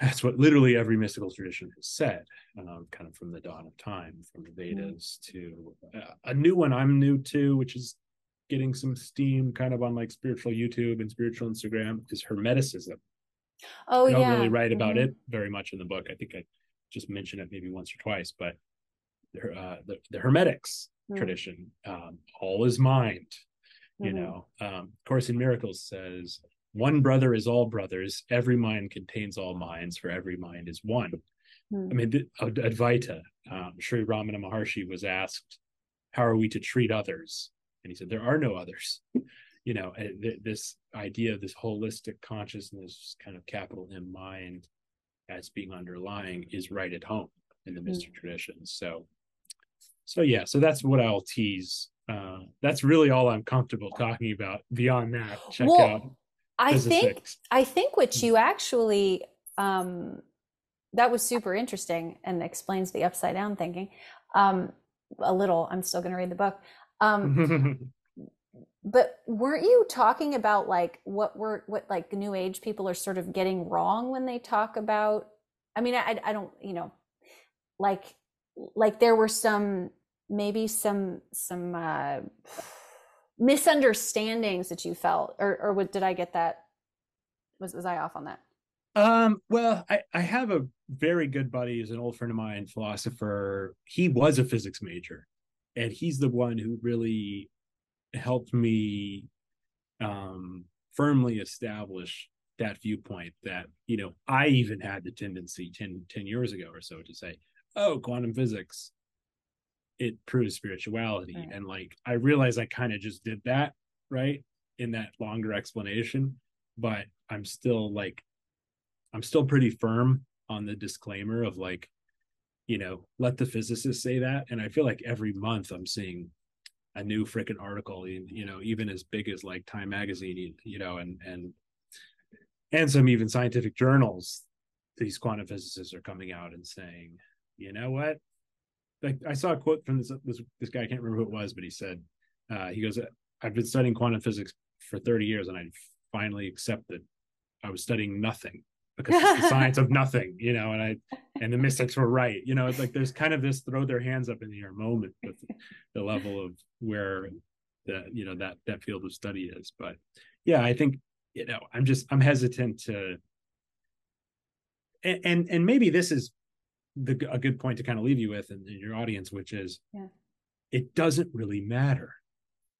that's what literally every mystical tradition has said, um, kind of from the dawn of time, from the mm. Vedas to uh, a new one I'm new to, which is getting some steam kind of on like spiritual YouTube and spiritual Instagram is Hermeticism. Oh, I don't yeah. really write about mm-hmm. it very much in the book. I think I just mention it maybe once or twice, but uh, the, the Hermetics mm. tradition, um, all is mind. You mm-hmm. know, um, Course in Miracles says one brother is all brothers. Every mind contains all minds, for every mind is one. Hmm. I mean, Advaita, um, Sri Ramana Maharshi was asked, How are we to treat others? And he said, There are no others. you know, th- this idea of this holistic consciousness, kind of capital M mind, as being underlying, is right at home in the mystic hmm. traditions. So, so yeah, so that's what I'll tease. Uh, that's really all I'm comfortable talking about. Beyond that, check well, out I think I think what you actually um, that was super interesting and explains the upside down thinking um, a little. I'm still going to read the book. Um, *laughs* but weren't you talking about like what were what like new age people are sort of getting wrong when they talk about i mean i i don't you know like like there were some maybe some some uh misunderstandings that you felt or or did i get that? Was was i off on that? Um well i i have a very good buddy who's an old friend of mine philosopher. He was a physics major and he's the one who really helped me um firmly establish that viewpoint that you know i even had the tendency 10 10 years ago or so to say oh quantum physics it proves spirituality right. and like i realize i kind of just did that right in that longer explanation but i'm still like i'm still pretty firm on the disclaimer of like you know let the physicists say that and i feel like every month i'm seeing a new freaking article you know even as big as like time magazine you know and and and some even scientific journals these quantum physicists are coming out and saying you know what? Like I saw a quote from this this, this guy I can't remember who it was, but he said uh, he goes, "I've been studying quantum physics for 30 years, and I finally accepted I was studying nothing because it's the *laughs* science of nothing, you know." And I and the mystics were right, you know. It's like there's kind of this throw their hands up in the air moment with the level of where the you know that that field of study is. But yeah, I think you know I'm just I'm hesitant to and, and and, maybe this is the a good point to kind of leave you with in your audience, which is yeah. it doesn't really matter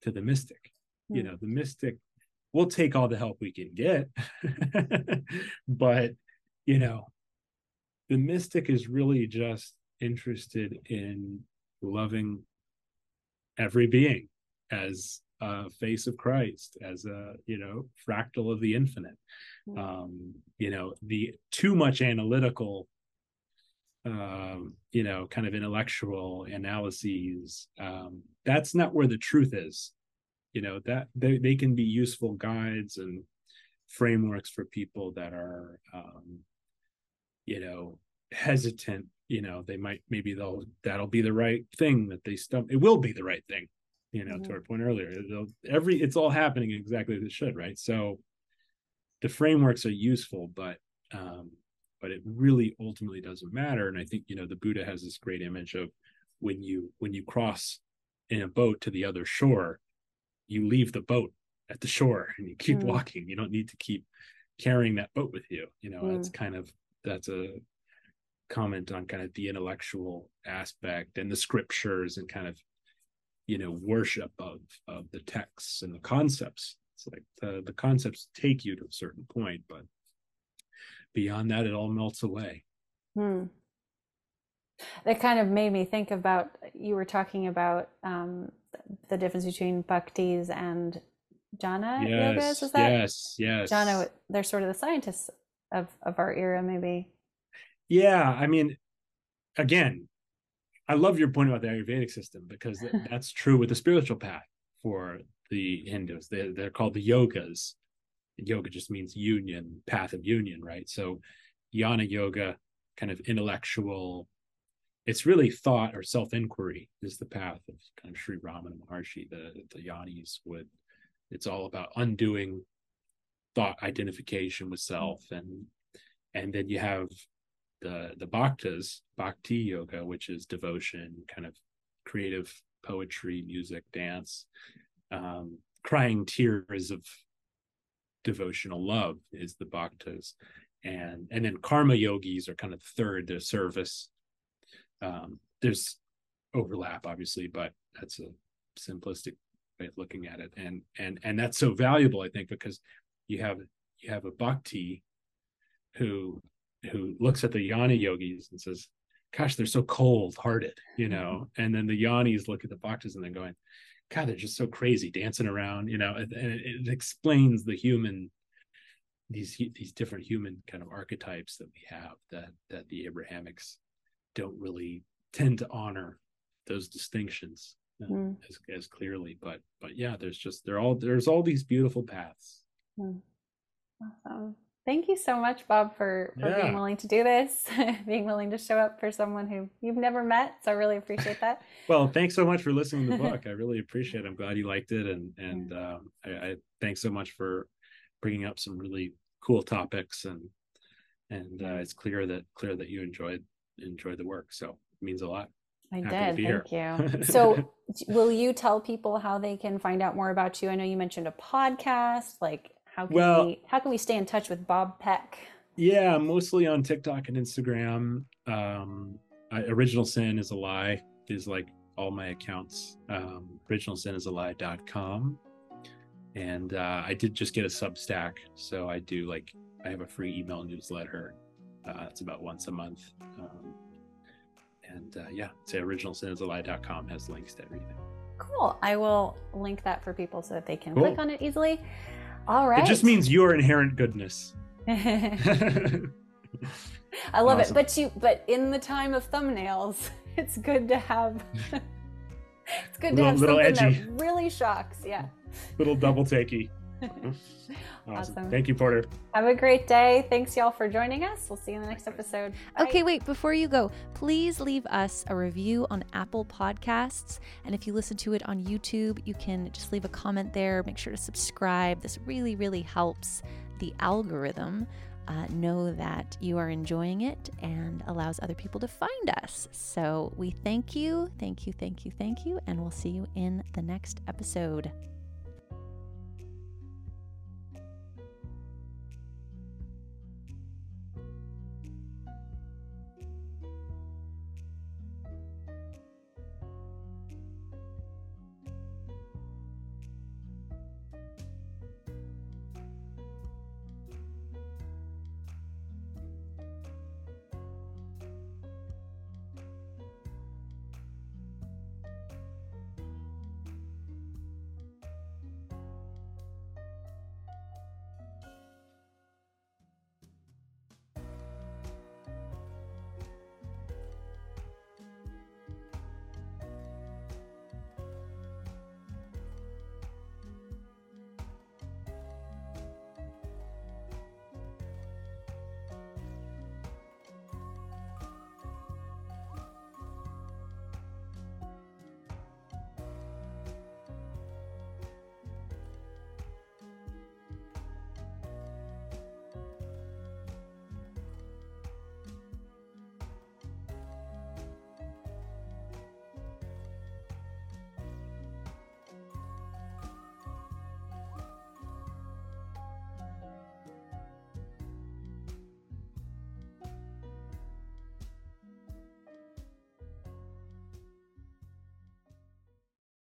to the mystic. You hmm. know, the mystic will take all the help we can get, *laughs* but you know, the mystic is really just interested in loving every being as a face of Christ, as a you know fractal of the infinite. Mm. Um, you know, the too much analytical um, you know, kind of intellectual analyses. Um, that's not where the truth is. You know, that they, they can be useful guides and frameworks for people that are, um, you know, hesitant. You know, they might maybe they'll that'll be the right thing that they stump. It will be the right thing. You know, mm-hmm. to our point earlier, It'll, every it's all happening exactly as it should, right? So the frameworks are useful, but um, but it really ultimately doesn't matter and i think you know the buddha has this great image of when you when you cross in a boat to the other shore you leave the boat at the shore *laughs* and you keep mm. walking you don't need to keep carrying that boat with you you know mm. it's kind of that's a comment on kind of the intellectual aspect and the scriptures and kind of you know worship of of the texts and the concepts it's like the, the concepts take you to a certain point but beyond that, it all melts away. Hmm. That kind of made me think about you were talking about um, the difference between bhaktis and jnana yes, yogas. Is that yes, yes? Jnana, they're sort of the scientists of of our era, maybe. Yeah, I mean, again, I love your point about the Ayurvedic system because *laughs* that's true with the spiritual path for the Hindus. They, they're called the yogas, yoga just means union, path of union, right? So jnana yoga, kind of intellectual, it's really thought or self-inquiry is the path of kind of Sri Ramana Maharshi. The the Jnanis would it's all about undoing thought identification with self and and then you have the the bhaktas bhakti yoga which is devotion kind of creative poetry music dance um, crying tears of devotional love is the bhaktas and and then karma yogis are kind of third the service um, there's overlap obviously but that's a simplistic way of looking at it. And and and that's so valuable i think because you have you have a bhakti who who looks at the jnana yogis and says gosh they're so cold hearted you know? And then the jnanis look at the bhaktas and they're going God, they're just so crazy dancing around, you know, and it, it explains the human these these different human kind of archetypes that we have that that the Abrahamics don't really tend to honor those distinctions uh, mm. as as clearly. But but yeah, there's just there all there's all these beautiful paths. Mm. Awesome. Thank you so much, Bob, for, for yeah. being willing to do this, *laughs* being willing to show up for someone who you've never met. So I really appreciate that. *laughs* well, thanks so much for listening to the book. *laughs* I really appreciate it. I'm glad you liked it. And, and um, I, I thanks so much for bringing up some really cool topics. And, and uh, it's clear that clear that you enjoyed, enjoyed the work. So it means a lot. I Happy did. Thank you. *laughs* So, will you tell people how they can find out more about you? I know you mentioned a podcast. Like, how can well, we how can we stay in touch with Bob Peck? Yeah, mostly on TikTok and Instagram. Um, I, Original Sin is a lie is like all my accounts. Um, originalsinisalie.com. And uh, I did just get a Substack, so I do like I have a free email newsletter. Uh, it's about once a month. Um, and uh, yeah, say originalsinisalie.com has links to everything. Cool. I will link that for people so that they can cool. click on it easily. All right. It just means your inherent goodness. *laughs* I love awesome. it. But you but in the time of thumbnails, *laughs* it's good to have *laughs* it's good to little, have something edgy. that really shocks. Yeah. Little double takey. *laughs* Awesome. awesome. Thank you, Porter. Have a great day. Thanks, y'all, for joining us. We'll see you in the next episode. Bye. Okay, wait, before you go, please leave us a review on Apple Podcasts. And if you listen to it on YouTube, you can just leave a comment there. Make sure to subscribe. This really, really helps the algorithm. Uh, know that you are enjoying it and allows other people to find us. So we thank you, thank you, thank you, thank you, and we'll see you in the next episode.